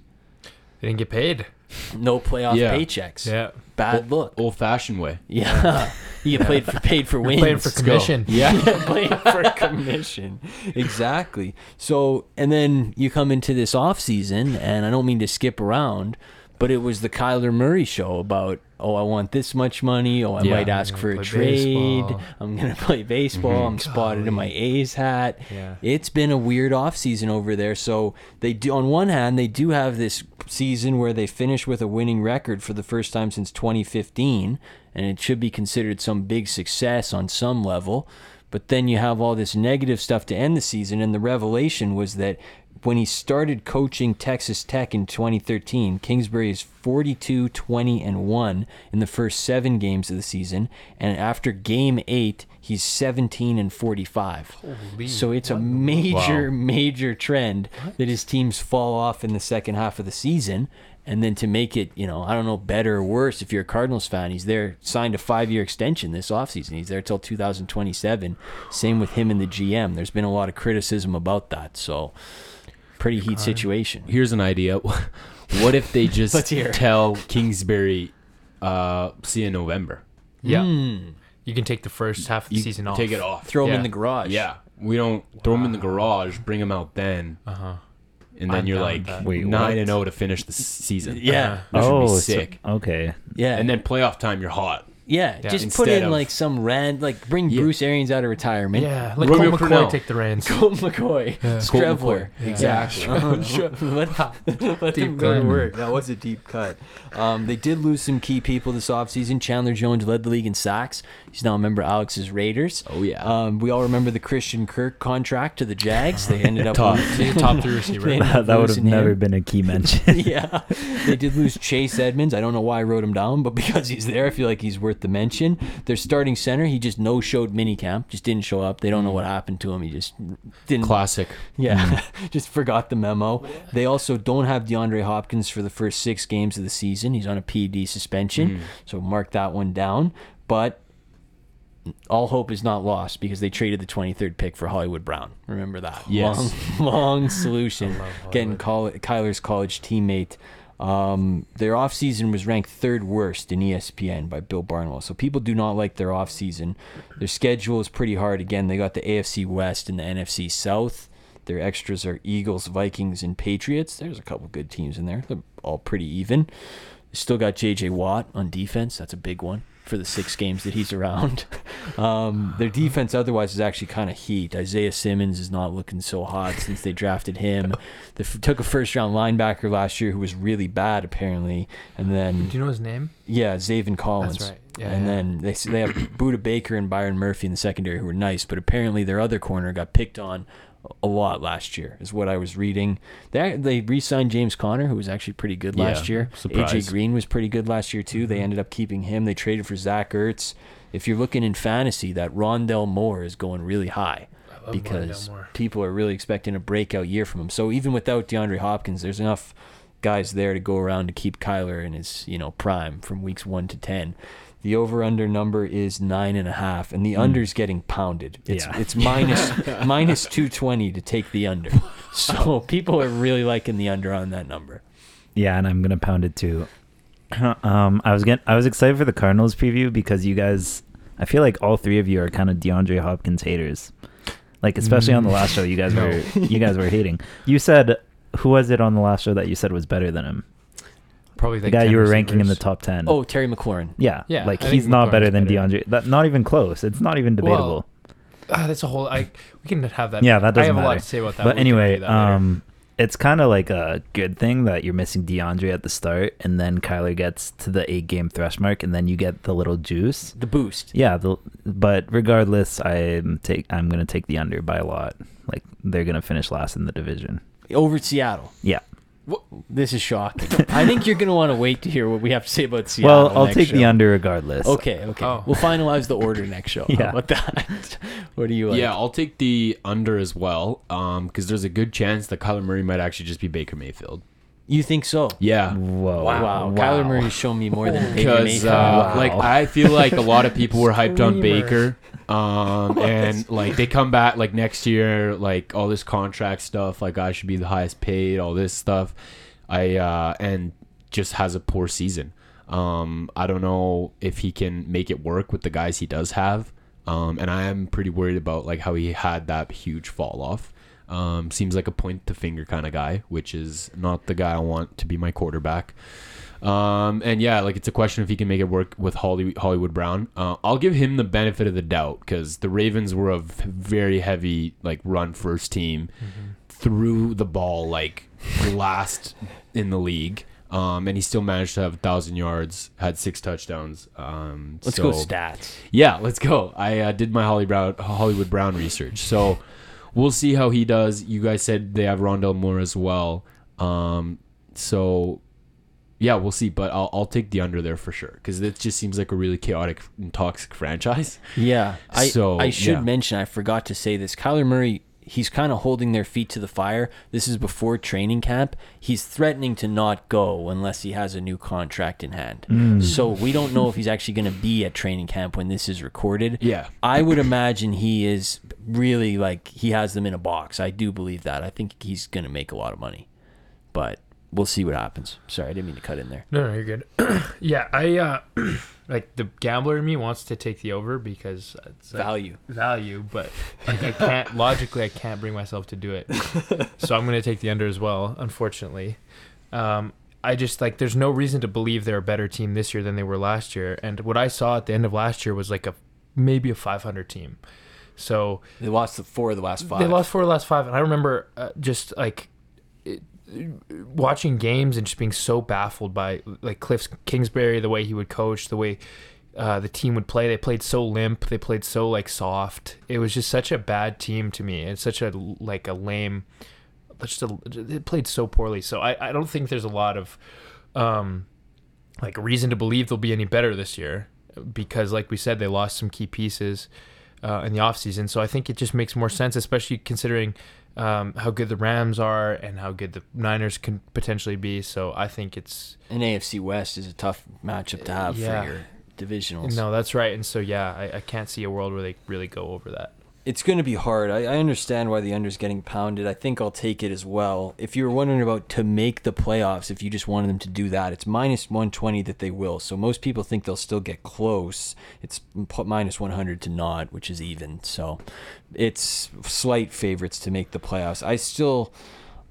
They didn't get paid. No playoff Yeah. paychecks. Yeah. Bad look. Old fashioned way. Yeah. you get played for paid for wins. Playing for commission. Yeah. playing for commission. Exactly. So, and then you come into this off season, and I don't mean to skip around, but it was the Kyler Murray show about, oh, I want this much money. Oh, I Yeah. might ask for a trade. baseball. I'm gonna play baseball. Mhm. I'm spotted in my A's hat. Yeah. It's been a weird off season over there. So they do. On one hand, they do have this season where they finish with a winning record for the first time since 2015, and it should be considered some big success on some level. But then you have all this negative stuff to end the season, and the revelation was that when he started coaching Texas Tech in 2013, Kingsbury is 42, 20, and 1 in the first seven games of the season. And after game eight, he's 17 and 45. Holy So it's a major, Wow. major trend that his teams fall off in the second half of the season. And then to make it, you know, I don't know, better or worse, if you're a Cardinals fan, he's there, signed a five year extension this offseason. He's there till 2027. Same with him and the GM. There's been a lot of criticism about that. So, pretty heat situation. Here's an idea. What if they just Let's hear tell Kingsbury, uh, see you in November? Yeah. Hmm. You can take the first half of the You season off. Take it off. Throw him in the garage. Yeah. We don't throw him in the garage, bring him out then, Uh huh. and then I'm you're down like that. Wait, nine what? and zero to finish the s- season. Yeah. Which would oh, be so- sick. okay. Yeah. And then playoff time, you're hot. Yeah, Yeah. just put in of- like some rand, like bring Yeah. Bruce Arians out of retirement. Yeah. Let Romeo Colt McCoy Crennel. take the reins. Colt McCoy, Yeah. Streveler, Colt McCoy. Exactly. let, let them go to cut. work. That was a deep cut. Um, they did lose some key people this offseason. Chandler Jones led the league in sacks. He's now a member of Alex's Raiders. Oh yeah. Um, we all remember the Christian Kirk contract to the Jags. They ended up Top. losing- top three receiver. They ended up that would have losing him. never been a key mention. yeah, they did lose Chase Edmonds. I don't know why I wrote him down, but because he's there, I feel like he's worth the mention. Their starting center, he just no showed minicamp, just didn't show up. They don't know what happened to him. He just didn't. Classic. Yeah, just forgot the memo. They also don't have DeAndre Hopkins for the first six games of the season. He's on a PED suspension, so mark that one down. But all hope is not lost because they traded the 23rd pick for Hollywood Brown. Remember that? Yes. Long, long solution. Getting Hollywood. Col- Kyler's college teammate Um, their offseason was ranked third worst in ESPN by Bill Barnwell. So people do not like their offseason. Their schedule is pretty hard. Again, they got the AFC West and the NFC South. Their extras are Eagles, Vikings, and Patriots. There's a couple good teams in there. They're all pretty even. Still got J.J. Watt on defense. That's a big one for the six games that he's around. Um, their defense otherwise is actually kind of heat. Isaiah Simmons is not looking so hot since they drafted him. They f- took a first round linebacker last year who was really bad apparently, and then Do you know his name? yeah, Zaven Collins. That's right. Yeah, and yeah. then they they have Budda Baker and Byron Murphy in the secondary who were nice, but apparently their other corner got picked on a lot last year, is what I was reading. They they re-signed James Conner, who was actually pretty good last Yeah, year. surprise. AJ Green was pretty good last year too. They ended up keeping him. They traded for Zach Ertz. If you're looking in fantasy, that Rondale Moore is going really high because people are really expecting a breakout year from him. So even without DeAndre Hopkins, there's enough guys there to go around to keep Kyler in his you know prime from weeks one to ten. The over under number is nine and a half, and the under's getting pounded. It's Yeah. it's minus minus two twenty to take the under. So people are really liking the under on that number. Yeah, and I'm gonna pound it too. um, I was get I was excited for the Cardinals preview because you guys, I feel like all three of you are kind of DeAndre Hopkins haters. Like especially on the last show, you guys were you guys were hating. You said who was it on the last show that you said was better than him? Probably The like guy you were ranking in the top ten. Oh, Terry McLaurin. yeah, Yeah, Like I he's not better than better. DeAndre. That not even close. It's not even debatable. Ah, that's a whole. I we can have that. Yeah, that doesn't I have a lot to say about that. but We anyway, do that later. um, it's kind of like a good thing that you're missing DeAndre at the start, and then Kyler gets to the eight game thresh mark, and then you get the little juice. The boost. Yeah, the, but regardless, I'm take I'm gonna take the under by a lot. Like they're gonna finish last in the division. Over Seattle. Yeah. This is shocking. I think you're going to want to wait to hear what we have to say about Seattle. well, I'll next take the under regardless. Okay, okay. Oh. We'll finalize the order next show. How Yeah. about that? what do you like? Yeah, I'll take the under as well, um, because there's a good chance that Kyler Murray might actually just be Baker Mayfield. You think so? Yeah, Whoa. Wow. Kyler Murray's shown me more than Baker because Mayfield. uh, like I feel like a lot of people were hyped on Baker, um, and like they come back like next year, like all this contract stuff, like I should be the highest paid, all this stuff. I uh, and just has a poor season. Um, I don't know if he can make it work with the guys he does have. Um, and I am pretty worried about like how he had that huge fall off. Um, seems like a point to finger kind of guy, which is not the guy I want to be my quarterback. Um, and yeah, like it's a question if he can make it work with Holly, Hollywood Brown. Uh, I'll give him the benefit of the doubt because the Ravens were a very heavy like run first team, threw the ball like last in the league. Um, and he still managed to have a thousand yards, had six touchdowns. Um, Let's so- go stats. yeah, let's go. I uh, did my Holly Brown, Hollywood Brown research, so we'll see how he does. You guys said they have Rondale Moore as well, um, so yeah, we'll see. But I'll, I'll take the under there for sure because it just seems like a really chaotic and toxic franchise. Yeah. I, So, I should yeah. mention, I forgot to say this. Kyler Murray, he's kind of holding their feet to the fire. This is before training camp. He's threatening to not go unless he has a new contract in hand. Mm. So we don't know if he's actually going to be at training camp when this is recorded. Yeah, I would imagine he is really like he has them in a box. I do believe that. I think he's going to make a lot of money, but we'll see what happens. Sorry, I didn't mean to cut in there. No, no, you're good. yeah, I uh, like the gambler in me wants to take the over because it's like, Value. value, but like I can't logically I can't bring myself to do it. so I'm gonna take the under as well. Unfortunately, um, I just like there's no reason to believe they're a better team this year than they were last year. And what I saw at the end of last year was like a maybe a 500 team. So They lost the four of the last five. they lost four of the last five, and I remember uh, just like it, watching games and just being so baffled by like Kliff Kingsbury, the way he would coach, the way uh, the team would play. They played so limp. They played so like soft. It was just such a bad team to me. It's such a like a lame. Just a, it played so poorly. So I, I don't think there's a lot of um like reason to believe they'll be any better this year because like we said they lost some key pieces uh, in the offseason. So I think it just makes more sense, especially considering um, how good the Rams are and how good the Niners can potentially be. So I think it's An AFC West is a tough matchup to have Yeah. for your divisionals. no, that's right. And so yeah, I, I can't see a world where they really go over that. It's going to be hard. I, I understand why the under's getting pounded. I think I'll take it as well. If you were wondering about to make the playoffs, if you just wanted them to do that, it's minus 120 that they will. So most people think they'll still get close. It's minus 100 to not, which is even. So it's slight favorites to make the playoffs. I still,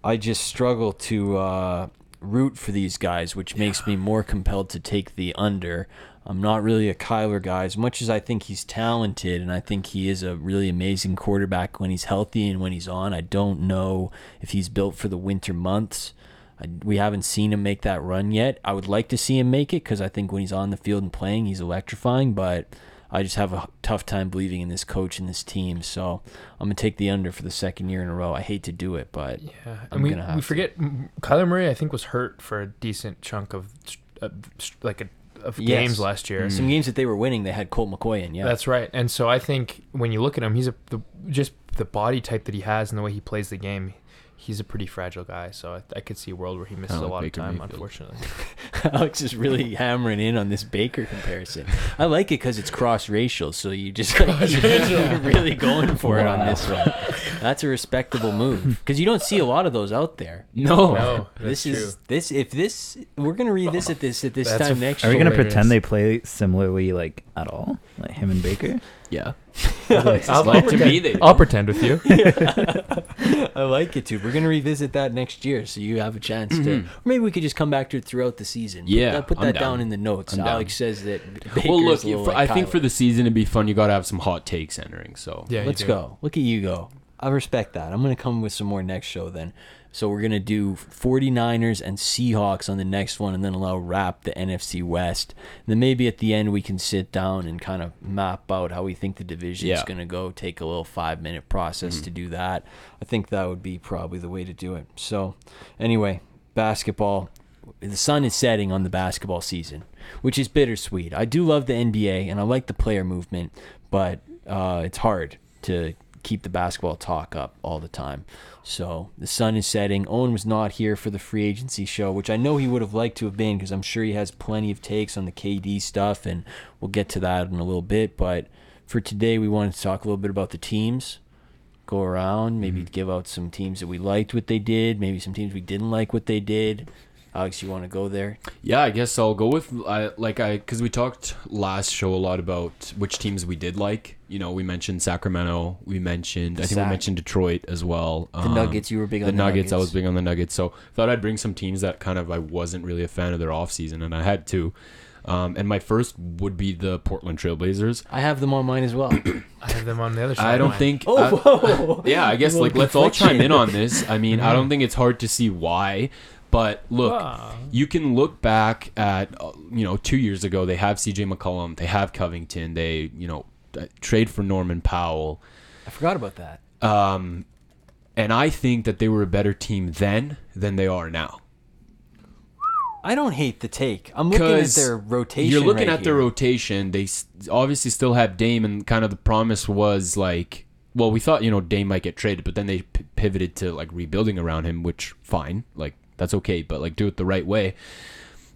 I just struggle to uh, root for these guys, which makes me more compelled to take the under. I'm not really a Kyler guy as much as I think he's talented and I think he is a really amazing quarterback when he's healthy and when he's on. I don't know if he's built for the winter months. I, we haven't seen him make that run yet. I would like to see him make it because I think when he's on the field and playing, he's electrifying. But I just have a tough time believing in this coach and this team. So I'm gonna take the under for the second year in a row. I hate to do it, but Yeah, I'm and we we forget m- Kyler Murray. I think was hurt for a decent chunk of uh, like a, of Yes. games last year. some games that they were winning, they had Colt McCoy in. Yeah, That's right. And so I think when you look at him, he's a the, just the body type that he has and the way he plays the game. He's a pretty fragile guy, so I, I could see a world where he misses a lot Baker of time. Mayfield. Unfortunately, Alex is really hammering in on this Baker comparison. I like it because it's cross racial, so you just like, you're really going for it on this one. That's a respectable move because you don't see a lot of those out there. No. no, This is true. this if this we're gonna revisit this at this That's time f- next Are we gonna Hilarious. pretend they play similarly, like at all, like him and Baker? Yeah. I'll, like I'll to pretend, me I'll pretend with you. I like it too. We're gonna revisit that next year, so you have a chance to. Mhm. Or maybe we could just come back to it throughout the season. Put Yeah, that- put that down. down in the notes. I'm down. Alex says that. Baker's Well, look, a for, like I think for the season to be fun, you got to have some hot takes entering. So Yeah, Let's go. Look at you go. I respect that. I'm going to come with some more next show then. So we're going to do 49ers and Seahawks on the next one and then allow wrap the NFC West. And then maybe at the end we can sit down and kind of map out how we think the division is Yeah. going to go. Take a little 5-minute process to do that. I think that would be probably the way to do it. So anyway, basketball the sun is setting on the basketball season, which is bittersweet. I do love the NBA and I like the player movement, but uh, it's hard to keep the basketball talk up all the time. So the sun is setting. Owen was not here for the free agency show, which I know he would have liked to have been because I'm sure he has plenty of takes on the KD stuff, and we'll get to that in a little bit. But for today, we wanted to talk a little bit about the teams go around, maybe mm-hmm. give out some teams that we liked what they did, maybe some teams we didn't like what they did. Alex, you want to go there? Yeah, I guess I'll go with I like I because we talked last show a lot about which teams we did like. You know, we mentioned Sacramento. We mentioned I think Sac. we mentioned Detroit as well. The Um, Nuggets, you were big the on the Nuggets, I was big on the Nuggets. So thought I'd bring some teams that kind of I wasn't really a fan of their offseason, and I had to. Um, and my first would be the Portland Trailblazers. I have them on mine as well. I have them on the other side. I don't mine. think. oh, I- whoa. yeah, I guess like let's all chime in on this. I mean, I don't think it's hard to see why, but look, Wow. you can look back at uh, you know two years ago they have C.J. McCollum, they have Covington, they you know uh, trade for Norman Powell, I forgot about that. um, and I think that they were a better team then than they are now. I don't hate the take. I'm looking at their rotation. You're looking right at their rotation. They obviously still have Dame, and kind of the promise was like, well, we thought you know Dame might get traded, but then they p- pivoted to like rebuilding around him, which fine, like that's okay, but like do it the right way.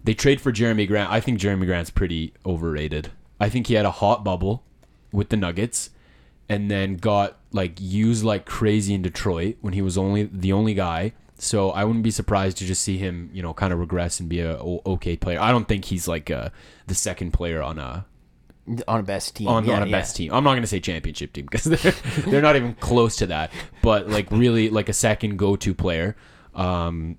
They trade for Jerami Grant. I think Jerami Grant's pretty overrated. I think he had a hot bubble with the Nuggets, and then got like used like crazy in Detroit when he was only the only guy. So I wouldn't be surprised to just see him, you know, kind of regress and be a okay player. I don't think he's like uh, the second player on a on a best team. on, yeah, on a yeah. best team. I'm not gonna say championship team because they're they're not even close to that. But like really like a second go to player. Um,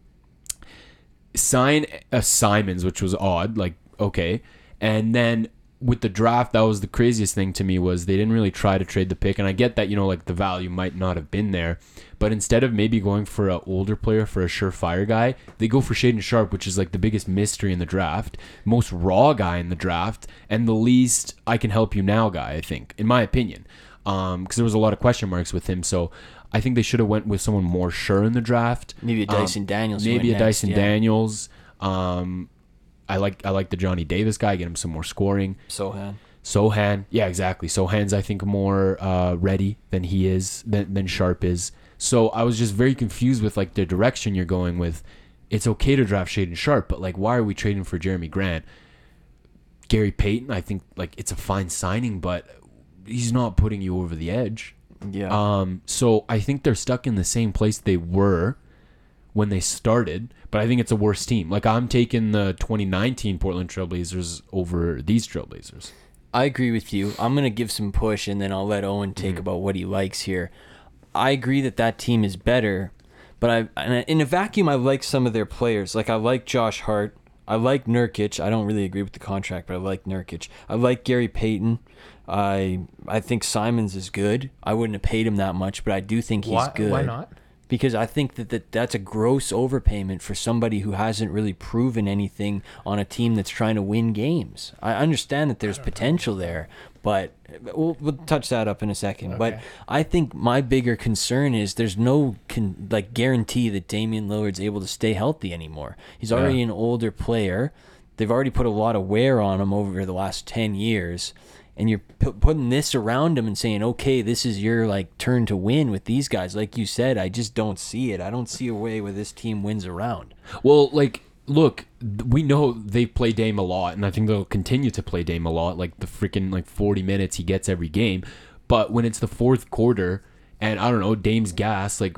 sign a Simons, which was odd. Like okay, and then with the draft, that was the craziest thing to me was they didn't really try to trade the pick, and I get that you know like the value might not have been there, but instead of maybe going for an older player for a surefire guy, they go for Shaedon Sharpe, which is like the biggest mystery in the draft, most raw guy in the draft, and the least I can help you now guy. I think, in my opinion, um, because there was a lot of question marks with him, so. I think they should have went with someone more sure in the draft. Maybe a Um, Dyson Daniels. Maybe a next, Dyson yeah. Daniels. Um, I like I like the Johnny Davis guy. Get him some more scoring. Sochan. Sochan, yeah, exactly. Sochan's I think more uh, ready than he is than than Sharpe is. So I was just very confused with like the direction you're going with. It's okay to draft Shaedon Sharpe, but like, why are we trading for Jerami Grant? Gary Payton, I think like it's a fine signing, but he's not putting you over the edge. Yeah. Um, so I think they're stuck in the same place they were when they started, but I think it's a worse team. Like I'm taking the 2019 Portland Trailblazers over these Trailblazers. I agree with you. I'm going to give some push and then I'll let Owen take about what he likes here. I agree that that team is better, but I in a vacuum I like some of their players. Like I like Josh Hart. I like Nurkic. I don't really agree with the contract, but I like Nurkic. I like Gary Payton. I I think Simons is good. I wouldn't have paid him that much, but I do think he's Why, good why not? because I think that, that that's a gross overpayment for somebody who hasn't really proven anything on a team that's trying to win games. I understand that there's potential there, but we'll, we'll touch that up in a second. But I think my bigger concern is there's no con- like guarantee that Damian Lillard's able to stay healthy anymore. He's already an older player. They've already put a lot of wear on him over the last 10 years. And you're pu- putting this around him and saying, okay, this is your like turn to win with these guys. Like you said, I just don't see it. I don't see a way where this team wins around. Well, like, look, th- we know they play Dame a lot, and I think they'll continue to play Dame a lot, like the freaking like 40 minutes he gets every game. But when it's the fourth quarter, and I don't know, Dame's gas, like,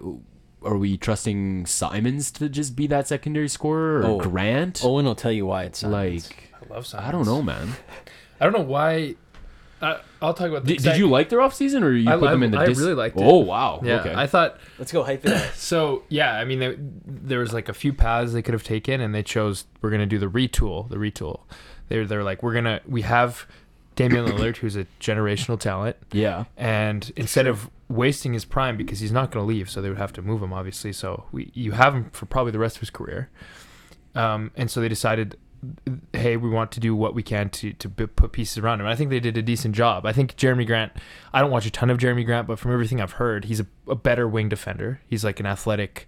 are we trusting Simons to just be that secondary scorer or Oh. Grant? Owen will tell you why it's Simons. like, I love I don't know, man. I don't know why. I, I'll talk about. Did, did you like their offseason or you I- put them in the I dis- really liked it. Oh, wow. Yeah, okay. I thought Let's go hype it up. so. Yeah, I mean, they, there was like a few paths they could have taken, and they chose we're gonna do the retool. The retool. They're they're like we're gonna we have Damian Lillard, who's a generational talent, yeah. and instead of wasting his prime because he's not going to leave, so they would have to move him, obviously. So we you have him for probably the rest of his career, um, and so they decided, hey, we want to do what we can to to put pieces around him. And I think they did a decent job. I think Jerami Grant. I don't watch a ton of Jerami Grant, but from everything I've heard, he's a, a better wing defender. He's like an athletic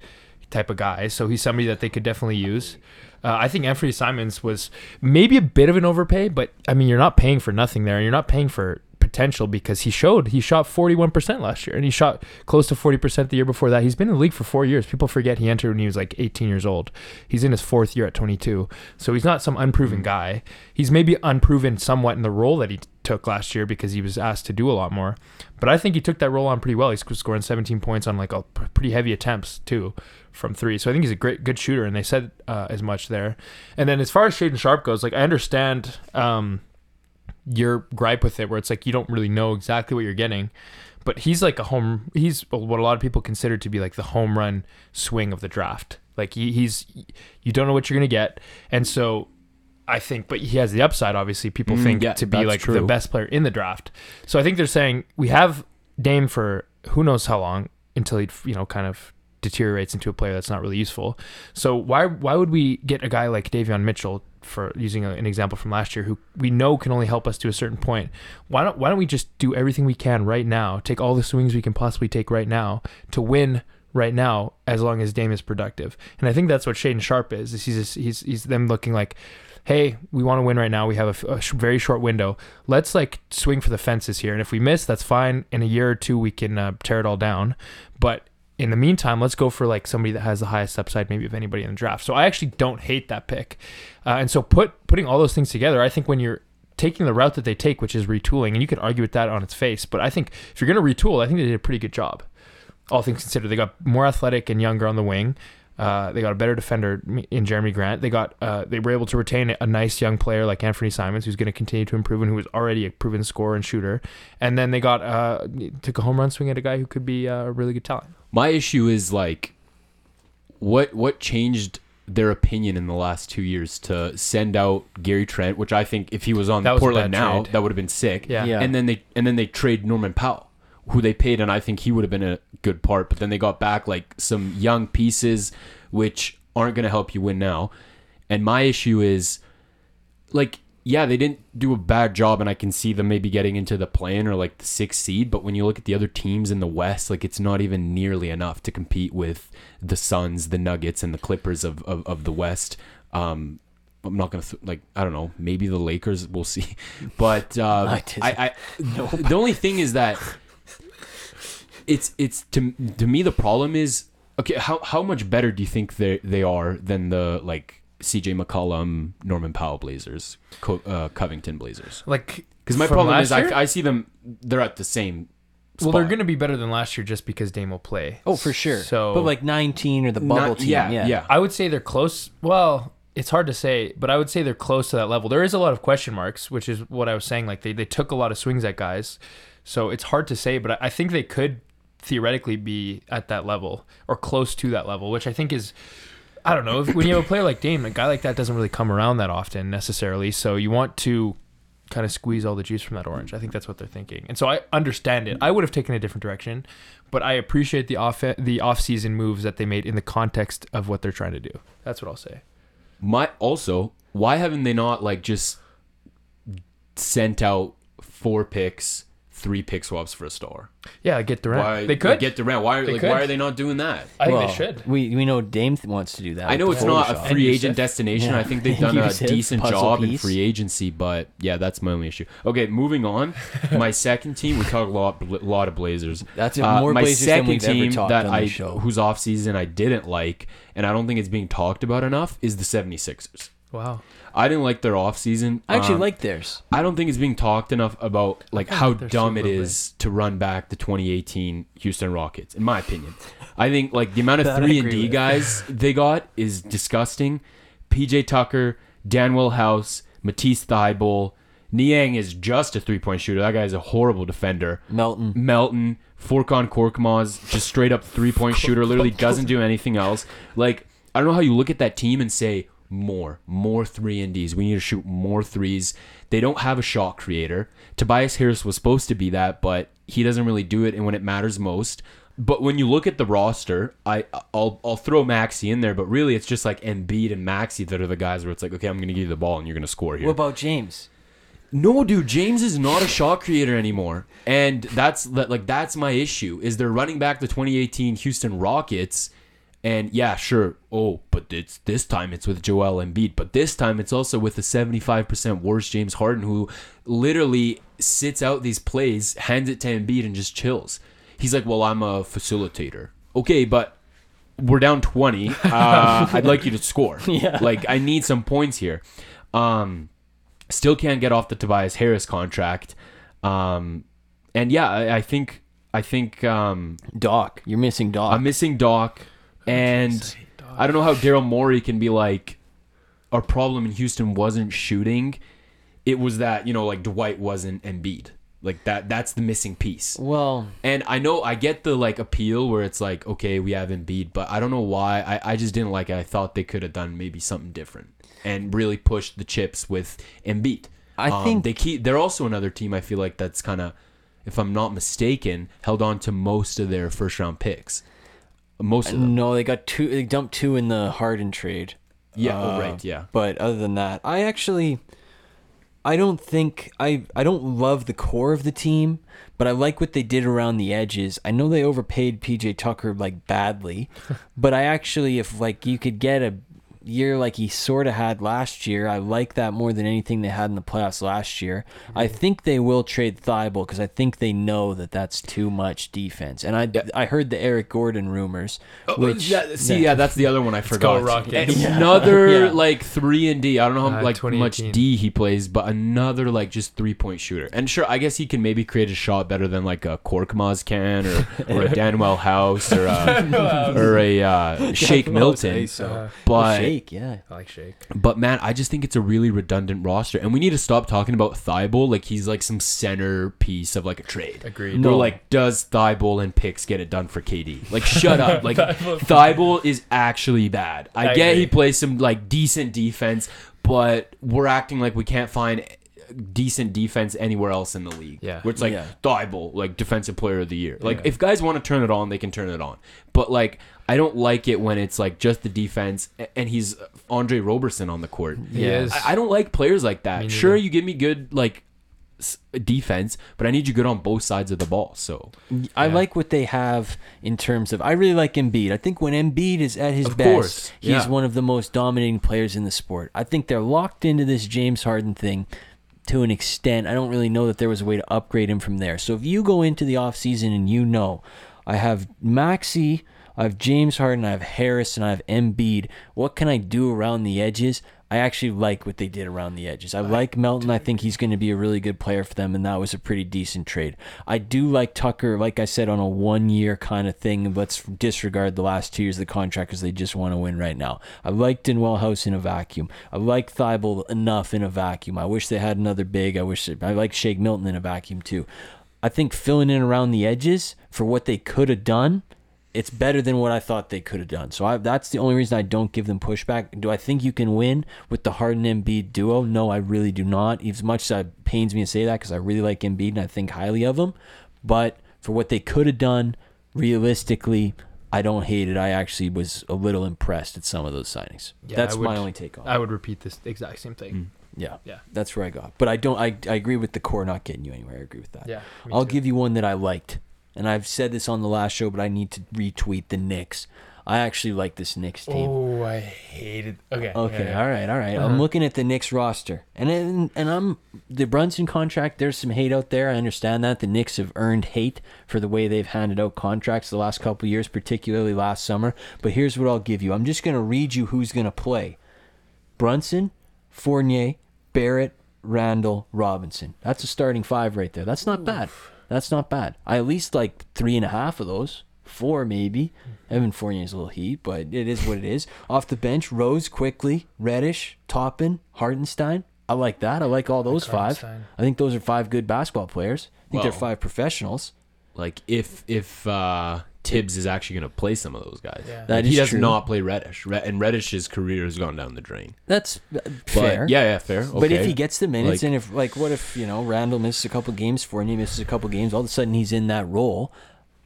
type of guy, so he's somebody that they could definitely use. Uh, I think Anthony Simons was maybe a bit of an overpay, but I mean, you're not paying for nothing there. You're not paying for potential because he showed he shot 41% last year and he shot close to 40% the year before that. He's been in the league for four years. People forget he entered when he was like 18 years old. He's in his fourth year at 22. So he's not some unproven guy. He's maybe unproven somewhat in the role that he took last year because he was asked to do a lot more. But I think he took that role on pretty well. He's scoring 17 points on like a pretty heavy attempts too from three. So I think he's a great, good shooter, and they said uh, as much there. And then as far as Shaedon Sharpe goes, like I understand um, your gripe with it, where it's like you don't really know exactly what you're getting, but he's like a home. He's what a lot of people consider to be like the home run swing of the draft. Like he, he's, you don't know what you're gonna get, and so. I think, but he has the upside. Obviously, people Mm, think yeah, to be like the best player in the draft. So I think they're saying we have Dame for who knows how long until he, you know, kind of deteriorates into a player that's not really useful. So why why would we get a guy like Davion Mitchell for using a, an example from last year who we know can only help us to a certain point? Why don't why don't we just do everything we can right now, take all the swings we can possibly take right now to win right now as long as Dame is productive. And I think that's what Shaedon Sharpe is. is he's he's he's them looking like Hey, we want to win right now. We have a sh- very short window. Let's like swing for the fences here, and if we miss, that's fine. In a year or two, we can uh, tear it all down. But in the meantime, let's go for like somebody that has the highest upside, maybe of anybody in the draft. So I actually don't hate that pick, uh, and so put putting all those things together, I think when you're taking the route that they take, which is retooling, and you could argue with that on its face, but I think if you're going to retool, I think they did a pretty good job. All things considered, they got more athletic and younger on the wing. Uh, they got a better defender in Jerami Grant. They got uh, they were able to retain a nice young player like Anthony Simons, who's going to continue to improve and who was already a proven scorer and shooter. And then they got uh, took a home run swing at a guy who could be uh, a really good talent. My issue is like, what what changed their opinion in the last two years to send out Gary Trent, which I think if he was on That was Portland bad now, trade. that would have been sick. Yeah. Yeah. And then they and then they trade Norman Powell, who they paid, and I think he would have been a good part. But then they got back like some young pieces, which aren't going to help you win now. And my issue is, like, yeah, they didn't do a bad job, and I can see them maybe getting into the play-in or like the sixth seed. But when you look at the other teams in the West, like it's not even nearly enough to compete with the Suns, the Nuggets, and the Clippers of of, of the West. Um, I'm not gonna th- like I don't know maybe the Lakers we'll see, but uh, I. I, I the only thing is that it's it's to to me the problem is okay how how much better do you think they they are than the like CJ McCollum Norman Powell Blazers Co- uh, Covington Blazers Like because my from problem last is I. I see them they're at the same Well, they're going to be better than last year just because Dame will play. Oh, for sure. So, but like 19 or the bubble Not- team. yeah, Yeah, yeah. I would say they're close. Well, it's hard to say, but I would say they're close to that level. There is a lot of question marks, which is what I was saying. Like they, they took a lot of swings at guys, so it's hard to say. But I, I think they could theoretically be at that level or close to that level, which I think is. I don't know. If, when you have a player like Dame, a guy like that doesn't really come around that often necessarily. So you want to kind of squeeze all the juice from that orange. I think that's what they're thinking. And so I understand it. I would have taken a different direction, but I appreciate the off the off-season moves that they made in the context of what they're trying to do. That's what I'll say. My also, why haven't they not like just sent out four picks, three pick swaps for a star? Yeah, get Durant. Why they could get Durant? Why They like could. why are they not doing that? I think Well, they should. We we know Dame th- wants to do that. I know it's not a free agent Yusuf. destination. Yeah. I think they've done a decent puzzle job in free agency, but yeah, that's my only issue. Okay, moving on. my second team, we talk a lot, a lot of Blazers. That's Uh, more my Blazers than second we've ever team talked that on I the show. whose offseason I didn't like, and I don't think it's being talked about enough, is the 76ers. Wow. I didn't like their offseason. I actually Um, like theirs. I don't think it's being talked enough about like how dumb so it is to run back the 2018 Houston Rockets. In my opinion, I think like the amount of That three and D with. guys they got is disgusting. PJ Tucker, Danuel House, Matisse Thybulle, Niang is just a three point shooter. That guy is a horrible defender. Melton. Melton, Furkan Korkmaz, just straight up three point shooter, literally doesn't do anything else. Like, I don't know how you look at that team and say, more, more three and Ds. We need to shoot more threes. They don't have a shot creator. Tobias Harris was supposed to be that, but he doesn't really do it and when it matters most. But when you look at the roster, I I'll I'll throw Maxey in there, but really it's just like Embiid and Maxey that are the guys where it's like, okay, I'm gonna give you the ball and you're gonna score here. What about James? No, dude, James is not a shot creator anymore, and that's that- like that's my issue. Is they're running back the 2018 Houston Rockets, and yeah, sure. Oh, but it's this time it's with Joel Embiid, but this time it's also with the 75% worse James Harden, who literally sits out these plays, hands it to Embiid, and just chills. He's like, "Well, I'm a facilitator." Okay, but we're down 20. Uh, I'd like you to score. Yeah. Like I need some points here. Um, still can't get off the Tobias Harris contract. Um, and yeah, I, I think I think um, Doc. You're missing Doc. I'm missing Doc, and I don't know how Daryl Morey can be like. Our problem in Houston wasn't shooting; it was that you know, like Dwight wasn't Embiid. Like that. That's the missing piece. well, And I know I get the like appeal where it's like, okay, we have Embiid, but I don't know why. I, I just didn't like it. I thought they could have done maybe something different and really pushed the chips with Embiid. I Um, think- they keep. They're also another team. I feel like that's kind of, if I'm not mistaken, held on to most of their first round picks. Most of them. no, they got two. They dumped two in the Harden trade. Yeah. oh, Uh, right. Yeah. But other than that, I actually, I don't think I I don't love the core of the team, but I like what they did around the edges. I know they overpaid PJ Tucker like badly, but I actually, if like you could get a year like he sort of had last year, I like that more than anything they had in the playoffs last year. I think they will trade Thybulle because I think they know that that's too much defense. And I I heard the Eric Gordon rumors, which Oh, yeah, see, yeah, that's the other one I forgot. Rockets. Another Yeah. like three and D. I don't know how Uh, like much D he plays, but another like just three point shooter. And sure, I guess he can maybe create a shot better than like a Korkmaz can or or a Danuel House or a or a uh, Shake Milton. Uh, But Shake, yeah. I like Shake. but man, I just think it's a really redundant roster, and we need to stop talking about Thybulle like he's like some centerpiece of like a trade. Agreed. No, No. like does Thybulle and picks get it done for KD? Like shut up. Like Thybulle is actually bad. I, I get he plays some like decent defense, but we're acting like we can't find decent defense anywhere else in the league. Yeah. Where it's like Yeah. Thybulle, like defensive player of the year. Like Yeah. if guys want to turn it on, they can turn it on. But like I don't like it when it's like just the defense and he's Andre Roberson on the court. He Yeah. is. I, I don't like players like that. Sure, you give me good like defense, but I need you good on both sides of the ball. So I Yeah. like what they have in terms of. I really like Embiid. I think when Embiid is at his Of best, course, he's yeah. one of the most dominating players in the sport. I think they're locked into this James Harden thing to an extent. I don't really know that there was a way to upgrade him from there. So if you go into the offseason and you know, I have Maxey, I have James Harden, I have Harris, and I have Embiid, what can I do around the edges? I actually like what they did around the edges. I like Melton. I think he's going to be a really good player for them, and that was a pretty decent trade. I do like Tucker, like I said, on a one year kind of thing. Let's disregard the last two years of the contract because they just want to win right now. I like Danuel House in a vacuum. I like Thybulle enough in a vacuum. I wish they had another big. I wish I like Shake Milton in a vacuum too. I think filling in around the edges for what they could have done it's better than what I thought they could have done. So I, that's the only reason I don't give them pushback. Do I think you can win with the Harden Embiid duo? No, I really do not. As much as it pains me to say that because I really like Embiid and I think highly of him, but for what they could have done, realistically, I don't hate it. I actually was a little impressed at some of those signings. Yeah, that's would- my only take on it. I would repeat this exact same thing. Mm. Yeah, Yeah. that's where I got. But I don't. I, I agree with the core not getting you anywhere. I agree with that. Yeah, I'll too. give you one that I liked, and I've said this on the last show, but I need to retweet the Knicks. I actually like this Knicks team. Oh, I hated. Okay. Okay, yeah, yeah. all right, all right. Uh-huh. I'm looking at the Knicks roster, and and and I'm the Brunson contract. There's some hate out there. I understand that the Knicks have earned hate for the way they've handed out contracts the last couple of years, particularly last summer. But here's what I'll give you. I'm just gonna read you who's gonna play: Brunson, Fournier, Barrett, Randle, Robinson. That's a starting five right there. That's not bad. That's not bad. I at least like three and a half of those. Four maybe. Evan Fournier's a little heat, but it is what it is. Off the bench, Rose, Quickley, Reddish, Toppin, Hartenstein. I like that. I like all those five. I think those are five good basketball players. I think they're five professionals. Like if if uh, Thibs is actually going to play some of those guys. Yeah. That he does true. not play Reddish, and Reddish's career has gone down the drain. That's uh, But, fair. Yeah, yeah, fair. Okay. But if he gets the minutes, Like- and if like, what if you know Randle misses a couple games, for, and he misses a couple games, all of a sudden he's in that role.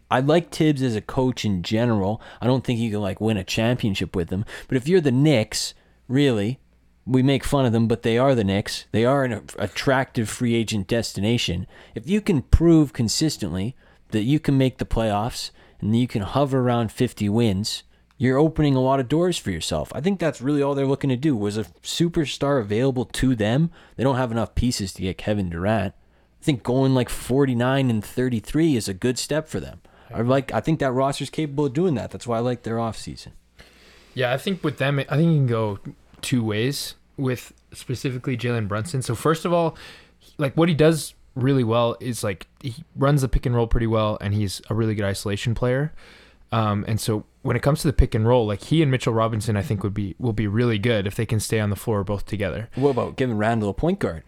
I like Thibs as a coach in general. I don't think you can like win a championship with him. But if you're the Knicks, really, we make fun of them, but they are the Knicks. They are an attractive free agent destination. If you can prove consistently that you can make the playoffs and you can hover around 50 wins, you're opening a lot of doors for yourself. I think that's really all they're looking to do. Was a superstar available to them? They don't have enough pieces to get Kevin Durant. I think going like 49 and 33 is a good step for them. I like I think that roster's capable of doing that. That's why I like their offseason. Yeah, I think with them, I think you can go two ways with specifically Jalen Brunson. So first of all, like what he does really well is like he runs the pick and roll pretty well, and he's a really good isolation player. Um, and so when it comes to the pick and roll, like he and Mitchell Robinson, I think would be will be really good if they can stay on the floor both together. What about giving Randle a point guard?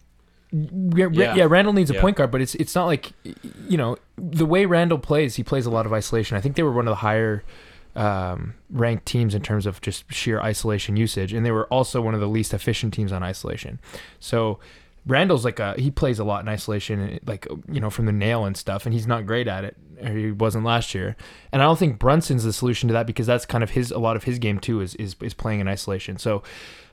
Yeah, Yeah. yeah. Randle needs a Yeah. point guard, but it's it's not like you know the way Randle plays. He plays a lot of isolation. I think they were one of the higher um, ranked teams in terms of just sheer isolation usage, and they were also one of the least efficient teams on isolation. So Randle's like a he plays a lot in isolation, like you know from the nail and stuff, and he's not great at it. Or he wasn't last year, and I don't think Brunson's the solution to that because that's kind of his a lot of his game too is is, is playing in isolation. So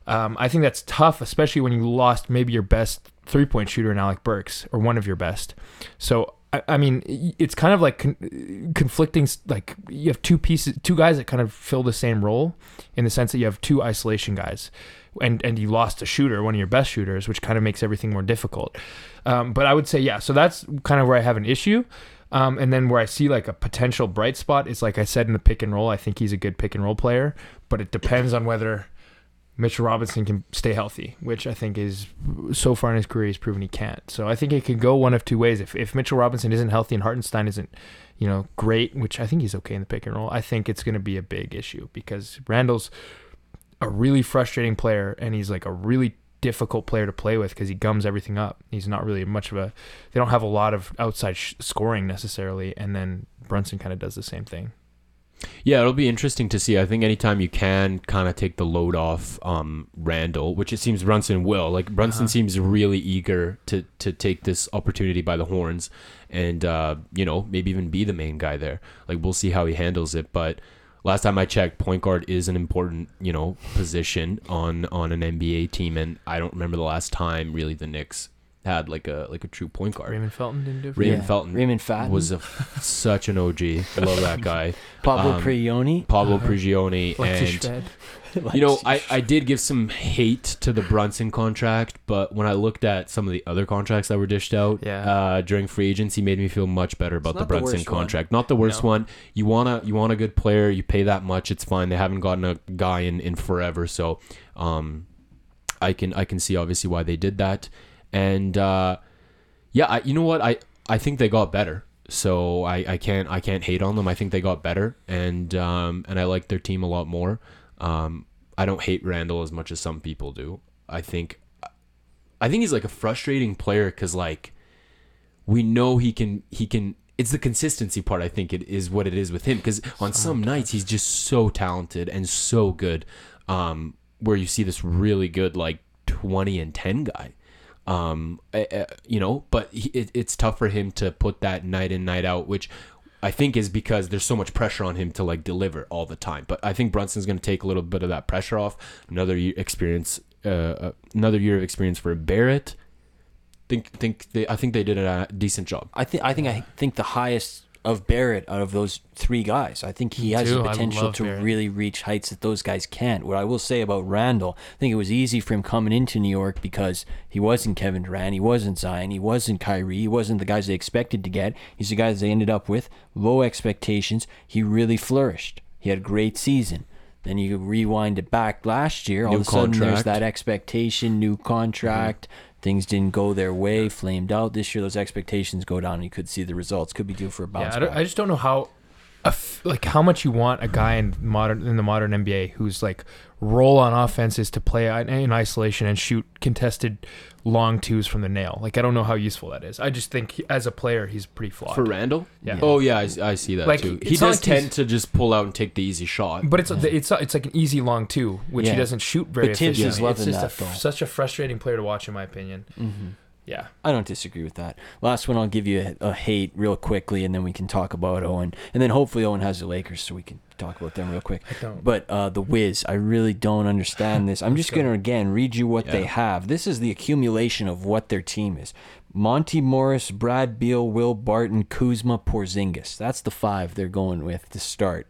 um, I think that's tough, especially when you lost maybe your best three point shooter in Alec Burks or one of your best. So I, I mean, it's kind of like con- conflicting. Like you have two pieces, two guys that kind of fill the same role, in the sense that you have two isolation guys, and and you lost a shooter, one of your best shooters, which kind of makes everything more difficult. Um, but I would say yeah. So that's kind of where I have an issue. Um, and then where I see like a potential bright spot is like I said in the pick and roll. I think he's a good pick and roll player, but it depends on whether Mitchell Robinson can stay healthy, which I think is so far in his career he's proven he can't. So I think it could go one of two ways. If if Mitchell Robinson isn't healthy and Hartenstein isn't, you know, great, which I think he's okay in the pick and roll, I think it's going to be a big issue because Randle's a really frustrating player and he's like a really difficult player to play with because he gums everything up. He's not really much of a. They don't have a lot of outside sh- scoring necessarily, and then Brunson kind of does the same thing. Yeah, it'll be interesting to see. I think anytime you can kind of take the load off um, Randle, which it seems Brunson will. Like Brunson Uh-huh. seems really eager to to take this opportunity by the horns, and uh, you know maybe even be the main guy there. Like we'll see how he handles it. But last time I checked, point guard is an important you know position on on an NBA team, and I don't remember the last time really the Knicks had like a like a true point guard. Raymond Felton didn't do it. Raymond Yeah. Felton Raymond Felton, was a, such an OG. I love that guy. Pablo um, Prigioni. Pablo Uh-huh. Prigioni Lexi and Shved. you know, I, I did give some hate to the Brunson contract, but when I looked at some of the other contracts that were dished out Yeah. uh, during free agency, made me feel much better about the not the Brunson one. contract. Not the worst No. one. You wanna you want a good player, you pay that much, it's fine. They haven't gotten a guy in, in forever, so um, I can I can see obviously why they did that, and uh, yeah, I, you know what I I think they got better. So I, I can't I can't hate on them. I think they got better, and um, and I like their team a lot more. Um, I don't hate Randle as much as some people do. I think I think he's like a frustrating player because like we know he can he can. It's the consistency part. I think it is what it is with him because on some nights he's just so talented and so good. Um, where you see this really good like twenty and ten guy um uh, uh, you know but it, it's tough for him to put that night in night out which i think is because there's so much pressure on him to like deliver all the time. But i think brunson's going to take a little bit of that pressure off. Another year experience uh, uh, another year of experience for barrett. Think think they i think they did a decent job. I think I think I think the highest of Barrett out of those three guys. I think he has too. the potential to Barrett. really reach heights that those guys can't. What I will say about Randle, I think it was easy for him coming into New York because he wasn't Kevin Durant, he wasn't Zion, he wasn't Kyrie, he wasn't the guys they expected to get. He's the guys they ended up with. Low expectations. He really flourished. He had a great season. Then you rewind it back last year. All New of a sudden, there's that expectation, new contract. Things didn't go their way, flamed out. This year, those expectations go down. and You could see the results. Could be due for a bounce Yeah, I. I just don't know how, f- like how much you want a guy in modern in the modern NBA who's like roll on offenses to play in isolation and shoot contested long twos from the nail. Like I don't know how useful that is. I just think he, as a player he's pretty flawed. for randle Yeah. oh yeah i, I see that Like, too it's he not does like he's- tend to just pull out and take the easy shot but it's it's it's like an easy long two, which Yeah. he doesn't shoot very But Thibs is efficiently. loving it's just that, a f- though. Mm-hmm. such a frustrating player to watch, in my opinion. Yeah. I don't disagree with that. Last one, I'll give you a, a hate real quickly, and then we can talk about Owen, and then hopefully Owen has the Lakers, so we can talk about them real quick. I don't. But uh, the Wiz, I really don't understand this. I'm just gonna again read you what they have. This is the accumulation of what their team is: Monte Morris, Brad Beal, Will Barton, Kuzma, Porzingis. That's the five they're going with to start.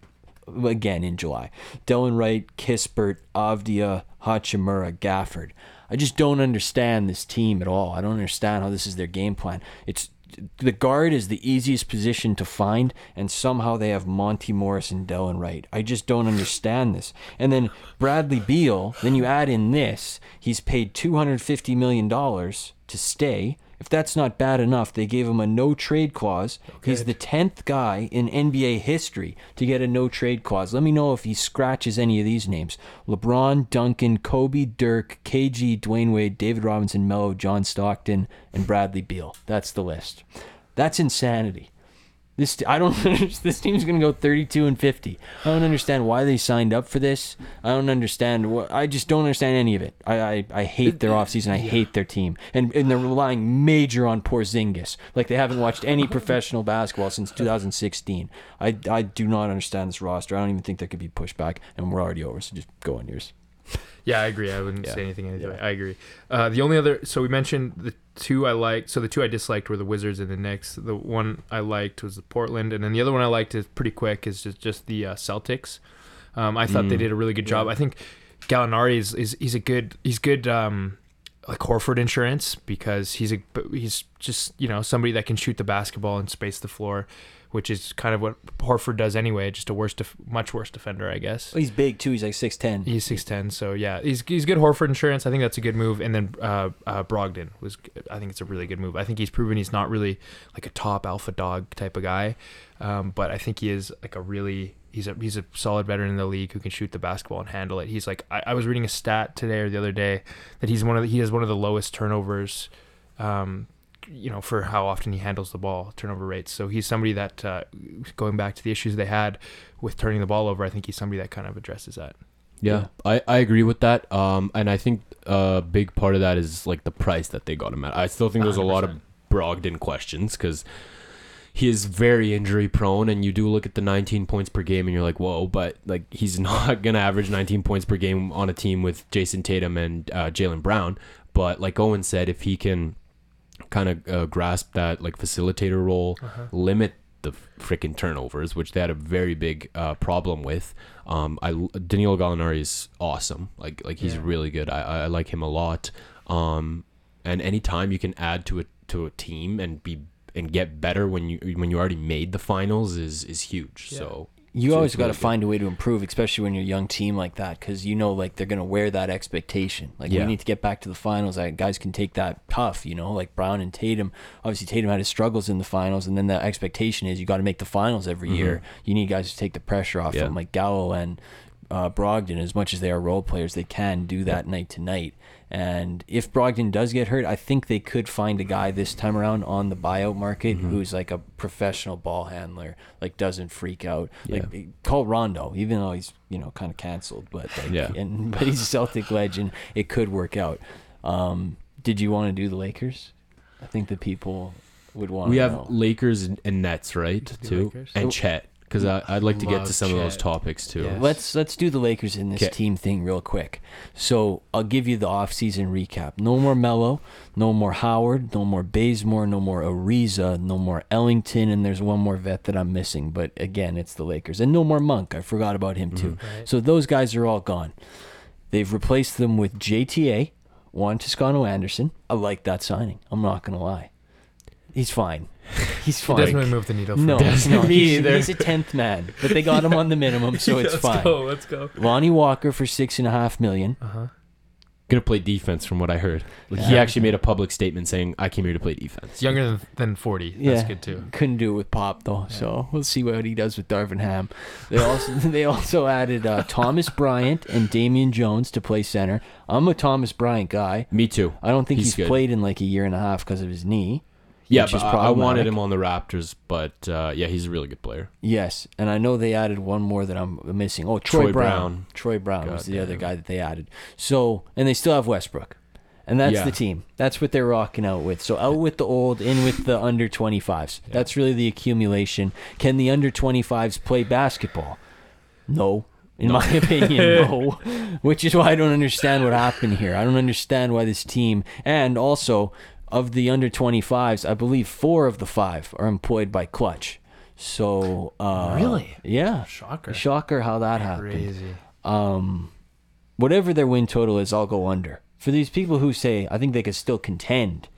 Again in July, Delon Wright, Kispert, Avdija, Hachimura, Gafford. I just don't understand this team at all. I don't understand how this is their game plan. It's the guard is the easiest position to find, and somehow they have Monte Morris and Delon Wright. I just don't understand this. And then Bradley Beal, then you add in this, he's paid $250 million to stay. If that's not bad enough, they gave him a no trade clause. He's the 10th guy in NBA history to get a no trade clause. Let me know if he scratches any of these names LeBron, Duncan, Kobe, Dirk, KG, Dwyane Wade, David Robinson, Melo, John Stockton, and Bradley Beal. That's the list. That's insanity. This I don't understand. This team's gonna go 32 and 50. I don't understand why they signed up for this. I don't understand what. I just don't understand any of it. I I, I hate their offseason. I hate their team, and and they're relying major on Porzingis. Like they haven't watched any professional basketball since 2016. I I do not understand this roster. I don't even think there could be pushback, and we're already over. So just go on yours. Yeah, I agree. I wouldn't Yeah. say anything anyway. I agree. Uh, the only other, so we mentioned the two I liked. So the two I disliked were the Wizards and the Knicks. The one I liked was the Portland, and then the other one I liked is pretty quick is just just the uh, Celtics. Um, I thought they Mm. did a really good job. I think Gallinari is, is he's a good he's good um, like Horford insurance because he's a he's just you know somebody that can shoot the basketball and space the floor, which is kind of what Horford does anyway. Just a worse, def- much worse defender, I guess. Well, he's big too. He's like 6'10. He's six ten, so yeah, he's he's good Horford insurance. I think that's a good move. And then uh, uh, Brogdon was, I think it's a really good move. I think he's proven he's not really like a top alpha dog type of guy, um, but I think he is like a really he's a he's a solid veteran in the league who can shoot the basketball and handle it. He's like I, I was reading a stat today or the other day that he's one of the, he has one of the lowest turnovers. Um, you know, for how often he handles the ball, turnover rates. So he's somebody that, uh, going back to the issues they had with turning the ball over, I think he's somebody that kind of addresses that. Yeah, I, I agree with that. Um, and I think a big part of that is like the price that they got him at. I still think there's a lot of 100%. Brogdon questions because he is very injury prone, and you do look at the 19 points per game, and you're like, whoa, but like he's not gonna average 19 points per game on a team with Jayson Tatum and uh, Jaylen Brown. But like Owen said, if he can kind of uh, grasp that like facilitator role, limit the freaking turnovers, which they had a very big uh, problem with. Um, I Danilo Gallinari is awesome. Like like he's Yeah. really good. I, I like him a lot. Um, and anytime you can add to a to a team and be and get better when you when you already made the finals is is huge. Yeah. So You So always got to find a way to improve, especially when you're a young team like that, because you know, like they're gonna wear that expectation. Like Yeah. we need to get back to the finals. Like, guys can take that tough, you know. Like Brown and Tatum. Obviously, Tatum had his struggles in the finals, and then the expectation is you got to make the finals every year. You need guys to take the pressure off Mm-hmm. Yeah. them. Like Gallo and uh, Brogdon, as much as they are role players, they can do that night to night. And if Brogdon does get hurt, I think they could find a guy this time around on the buyout market Mm-hmm. who's like a professional ball handler, like doesn't freak out. Yeah. Like call Rondo, even though he's you know kind of canceled, but like, Yeah. and but he's a Celtic legend. It could work out. Um, did you want to do the Lakers? I think the people would want. We to have know. Lakers and, and Nets, right? Too, Lakers. and Chet, because I'd like to get to some of those topics too. Yeah. Let's let's do the Lakers in this 'Kay. team thing real quick. So I'll give you the offseason recap. No more Melo, no more Howard, no more Bazemore, no more Ariza, no more Ellington, and there's one more vet that I'm missing. But again, it's the Lakers, and no more Monk. I forgot about him too. Mm-hmm. Right. So those guys are all gone. They've replaced them with JTA, Juan Toscano Anderson. I like that signing. I'm not gonna lie. He's fine. He's It fine. doesn't really move the needle. For no, me. no, Me he's, either. he's a tenth man, but they got him on the minimum, so it's let's fine. go. Let's go. Lonnie Walker for six and a half million. Uh huh. Gonna play defense, from what I heard. Like, He actually made a public statement saying, "I came here to play defense." It's younger than, than 40. That's Yeah. good too. Couldn't do it with Pop though, so we'll see what he does with Darvin Ham. They also they also added uh, Thomas Bryant and Damian Jones to play center. I'm a Thomas Bryant guy. Me too. I don't think He's he's, played in like a year and a half because of his knee. Yeah, but I, I wanted him on the Raptors, but uh, yeah, he's a really good player. Yes, and I know they added one more that I'm missing. Oh, Troy, Troy Brown. Brown. Troy Brown was God the other guy that they added. So, and they still have Westbrook. And that's Yeah. the team. That's what they're rocking out with. So out with the old, in with the under 25s. That's really the accumulation. Can the under 25s play basketball? No. In my opinion, no. Which is why I don't understand what happened here. I don't understand why this team, and also of the under 25s, I believe four of the five are employed by Clutch. So, uh, Really? Yeah. Shocker. Shocker how that happened. Crazy. Um, whatever their win total is, I'll go under. For these people who say I think they could still contend,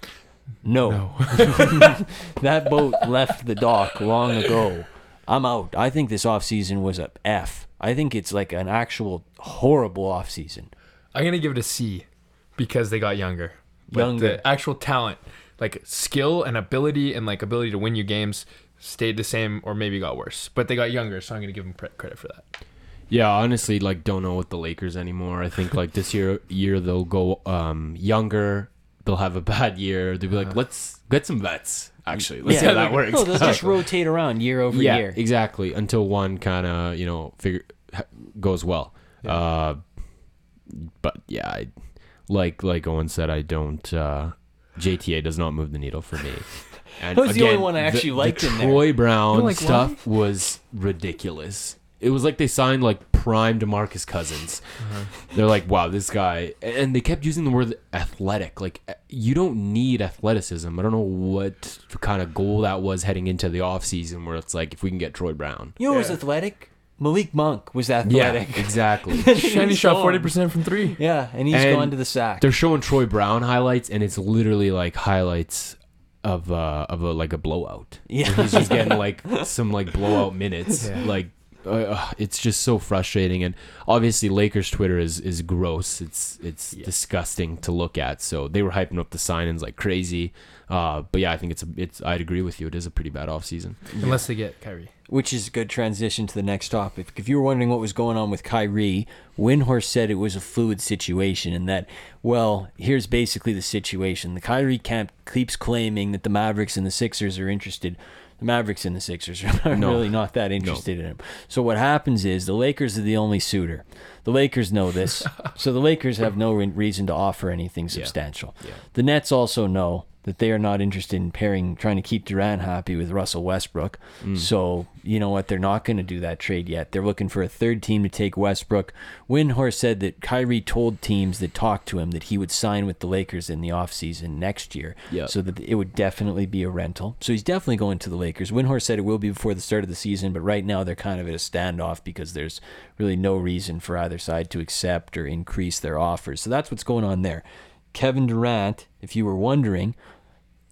no, No. that boat left the dock long ago. I'm out. I think this offseason was a F. I think it's like an actual horrible offseason. I'm gonna give it a C because they got younger. But Younger. the actual talent, like skill and ability and like ability to win you games, stayed the same or maybe got worse. But they got younger, so I'm gonna give them pre- credit for that. Yeah, honestly, like don't know with the Lakers anymore. I think like this year, year they'll go um, younger. They'll have a bad year. They'll be like, let's get some vets. Actually, let's see how that works. No, they'll just rotate around year over yeah, year. exactly. Until one kind of you know figure goes well. Uh, but yeah, I, like like Owen said, I don't. Uh, JTA does not move the needle for me. And That was the only one I actually the, liked the in there. Troy Brown like, stuff was ridiculous. It was like they signed like prime Demarcus Cousins. Uh-huh. They're like, wow, this guy, and they kept using the word athletic. Like, uh, you don't need athleticism. I don't know what kind of goal that was heading into the offseason where it's like, if we can get Troy Brown. You know who was athletic? Malik Monk was athletic. Yeah, exactly. Shiny He's shot forty percent from three. Yeah, and he's And gone to the sack. They're showing Troy Brown highlights, and it's literally like highlights of uh of a like a blowout. Yeah. Where he's just getting like some like blowout minutes. Yeah. Like uh, it's just so frustrating, and obviously Lakers Twitter is is gross. It's it's disgusting to look at. So they were hyping up the signings like crazy. Uh, but yeah, I think it's a, it's. I'd agree with you. It is a pretty bad offseason. Unless they get Kyrie. Which is a good transition to the next topic. If you were wondering what was going on with Kyrie, Windhorst said it was a fluid situation and that, well, here's basically the situation. The Kyrie camp keeps claiming that the Mavericks and the Sixers are interested. The Mavericks and the Sixers are No. really not that interested in him. So what happens is the Lakers are the only suitor. The Lakers know this. so the Lakers have no re- reason to offer anything substantial. Yeah. The Nets also know that they are not interested in pairing, trying to keep Durant happy with Russell Westbrook. Mm. So, you know what? They're not going to do that trade yet. They're looking for a third team to take Westbrook. Windhorst said that Kyrie told teams that talked to him that he would sign with the Lakers in the offseason next year. Yep. So that it would definitely be a rental. So he's definitely going to the Lakers. Windhorst said it will be before the start of the season, but right now they're kind of at a standoff because there's really no reason for either side to accept or increase their offers. So that's what's going on there. Kevin Durant, if you were wondering,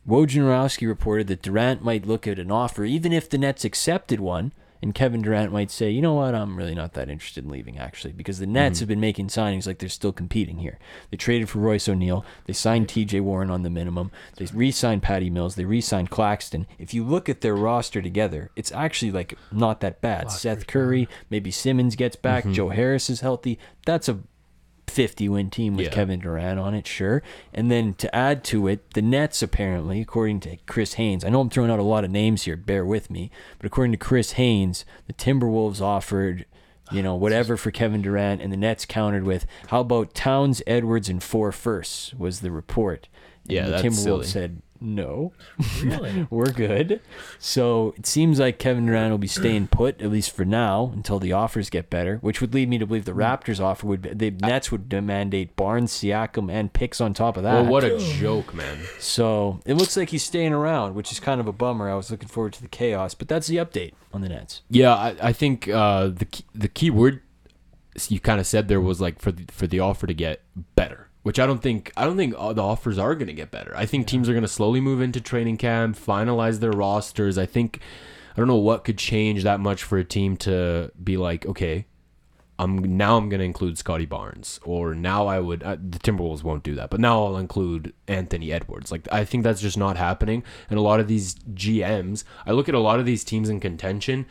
Wojnarowski reported that Durant might look at an offer, even if the Nets accepted one, and Kevin Durant might say, you know what, I'm really not that interested in leaving actually, because the Nets have been making signings like they're still competing here. They traded for Royce O'Neale, they signed T.J. Warren on the minimum, they re-signed Patty Mills, they re-signed Claxton. If you look at their roster together, it's actually like not that bad. Seth Curry, maybe Simmons gets back, Joe Harris is healthy. That's a 50 win team with Yeah. Kevin Durant on it, sure. And then to add to it, the Nets apparently, according to Chris Haynes, I know I'm throwing out a lot of names here, bear with me, but according to Chris Haynes, the Timberwolves offered, you know, whatever for Kevin Durant, and the Nets countered with, how about Towns, Edwards, and four firsts was the report. And Yeah, the that's Timberwolves silly. said, no, we're good. So it seems like Kevin Durant will be staying put at least for now until the offers get better, which would lead me to believe the Raptors offer would be, the Nets would mandate Barnes, Siakam, and picks on top of that. Well, what a joke, man. so it looks like he's staying around, which is kind of a bummer. I was looking forward to the chaos, but that's the update on the Nets. Yeah, I, I think uh, the key, the key word you kind of said there was like for the, for the offer to get better, which I don't think I don't think the offers are going to get better. I think teams are going to slowly move into training camp, finalize their rosters. I think I don't know what could change that much for a team to be like, okay, I'm now I'm going to include Scottie Barnes, or now I would uh, the Timberwolves won't do that, but now I'll include Anthony Edwards. Like I think that's just not happening, and a lot of these GMs, I look at a lot of these teams in contention.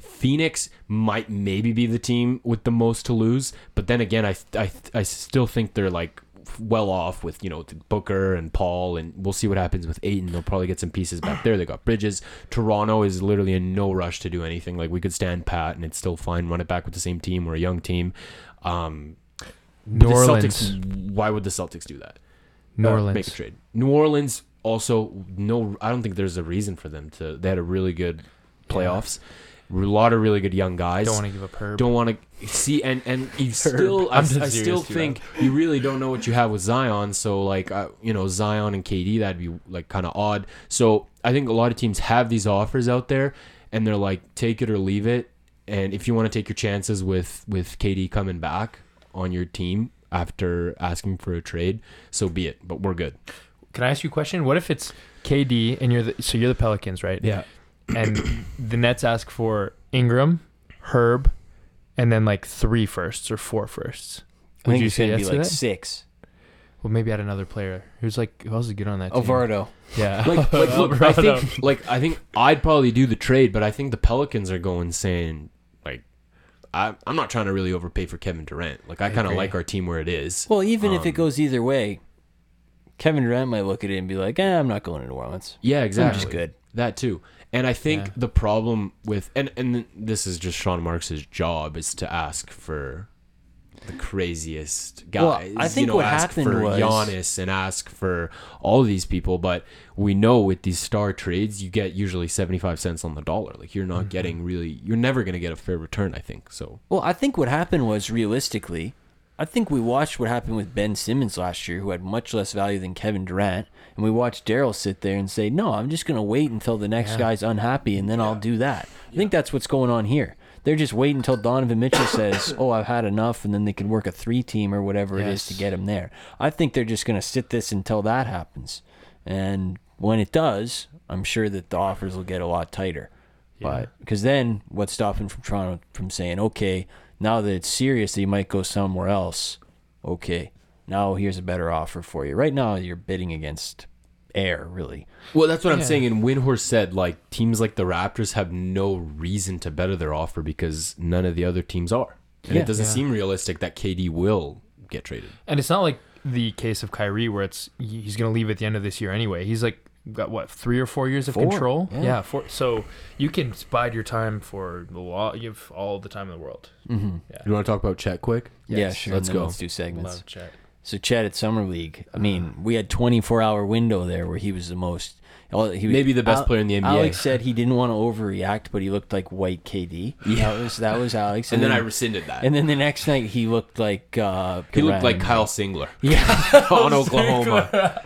Phoenix might maybe be the team with the most to lose, but then again, I I, I still think they're like well off with you know Booker and Paul, and we'll see what happens with Ayton. They'll probably get some pieces back there. They got Bridges. Toronto is literally in no rush to do anything. Like we could stand pat and it's still fine. Run it back with the same team. We're a young team. Um, New Orleans. Celtics, why would the Celtics do that? New Uh, Orleans. make a trade. New Orleans also no. I don't think there's a reason for them to. They had a really good playoffs. A lot of really good young guys. Don't want to give up Herb. Don't want to see and and you still I, I'm I just still serious, too, think you really don't know what you have with Zion. So like uh, you know Zion and KD that'd be like kind of odd. So I think a lot of teams have these offers out there and they're like take it or leave it. And if you want to take your chances with with KD coming back on your team after asking for a trade, so be it. But we're good. Can I ask you a question? What if it's KD and you're the so you're the Pelicans, right? Yeah. And the Nets ask for Ingram, Herb, and then like three firsts or four firsts. I Would think you it's say going to yes be to like that? six. Well, maybe add another player. Who's like who else is good on that team? Ovardo. Yeah. like, like look, I Alvarado. think like I think I'd probably do the trade, but I think the Pelicans are going saying like I I'm not trying to really overpay for Kevin Durant. Like I, kind of like our team where it is. Well, even if it Um, goes either way, Kevin Durant might look at it and be like, eh, I'm not going to New Orleans. yeah, I'm exactly. just good. That too. And I think Yeah. the problem with and and this is just Sean Marks' job is to ask for the craziest Well, guys. I think you know, what ask happened for was- Giannis and ask for all of these people, but we know with these star trades, you get usually seventy five cents on the dollar. Like you're Mm-hmm. not getting really, you're never gonna get a fair return. I think so. Well, I think what happened was realistically, I think we watched what happened with Ben Simmons last year, who had much less value than Kevin Durant, and we watched Daryl sit there and say, "No, I'm just going to wait until the next Yeah. guy's unhappy, and then I'll do that." I think that's what's going on here. They're just waiting until Donovan Mitchell says, "Oh, I've had enough," and then they can work a three team or whatever it is to get him there. I think they're just going to sit this until that happens, and when it does, I'm sure that the offers will get a lot tighter. But because then what's stopping from Toronto from saying, okay, now that it's serious that you might go somewhere else, okay, now here's a better offer for you. Right now you're bidding against air, really. Well, that's what I'm Yeah. saying. And Windhorst said like teams like the Raptors have no reason to better their offer because none of the other teams are, and Yeah. it doesn't Yeah. seem realistic that KD will get traded. And it's not like the case of Kyrie where it's he's going to leave at the end of this year anyway. He's like got what three or four years of Four, control. yeah. four. So you can bide your time for the law. You have all the time in the world. Mm-hmm. You want to talk about Chet quick? yeah, sure. let's go. Let's do segments. Love Chet. So Chet at Summer League. I mean, we had 24 hour window there where he was the most. well, He was, Maybe the best player in the NBA. Alex said he didn't want to overreact, but he looked like white KD. Yeah. that was that was Alex. And then I rescinded that. and then the next night he looked like uh, he looked like Kyle Singler Yeah, on Oklahoma.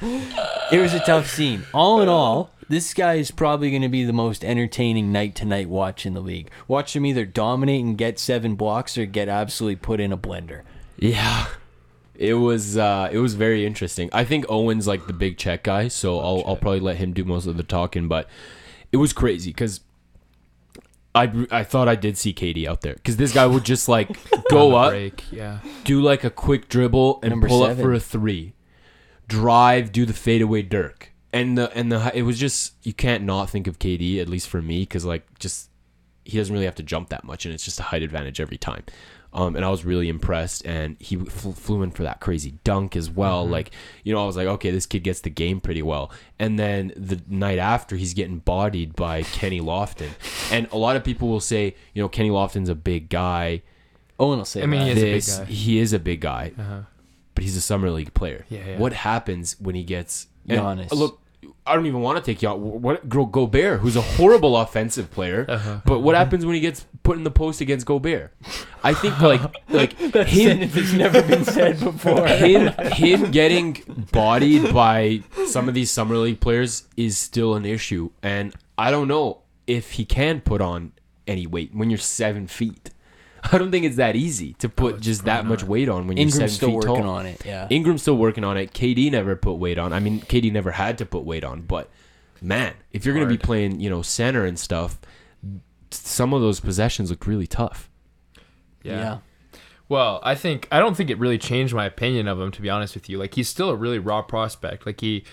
it was a tough scene. All in all, this guy is probably going to be the most entertaining night to night watch in the league. Watch him either dominate and get seven blocks or get absolutely put in a blender. Yeah. It was uh it was very interesting. I think Owen's like the big Chet guy, so I'll I'll probably let him do most of the talking, but it was crazy cuz I I thought I did see KD out there because this guy would just like go up, break, yeah. do like a quick dribble and Number pull seven. up for a three, drive, do the fadeaway Dirk, and the and the it was just you can't not think of KD at least for me because like just he doesn't really have to jump that much and it's just a height advantage every time. Um, and I was really impressed, and he fl- flew in for that crazy dunk as well. Like, you know, I was like, okay, this kid gets the game pretty well. And then the night after, he's getting bodied by Kenny Lofton, and a lot of people will say, you know, Kenny Lofton's a big guy. Owen will say I mean, that. he is a big guy. He is a big guy, Uh-huh. But he's a summer league player. Yeah, yeah. What happens when he gets Giannis. Look, I don't even want to take you out. What Go- Gobert, who's a horrible offensive player, Uh-huh. but what happens when he gets put in the post against Gobert? I think like like him it's never been said before. him him getting bodied by some of these summer league players is still an issue, and I don't know if he can put on any weight when you're seven feet. I don't think it's that easy to put just that much weight on when you're Ingram's seven still feet working tall. on it. Yeah. Ingram's still working on it. KD never put weight on. I mean, KD never had to put weight on, but man, if you're going to be playing, you know, center and stuff, some of those possessions look really tough. yeah. Well, I think I don't think it really changed my opinion of him to be honest with you. Like he's still a really raw prospect. Like he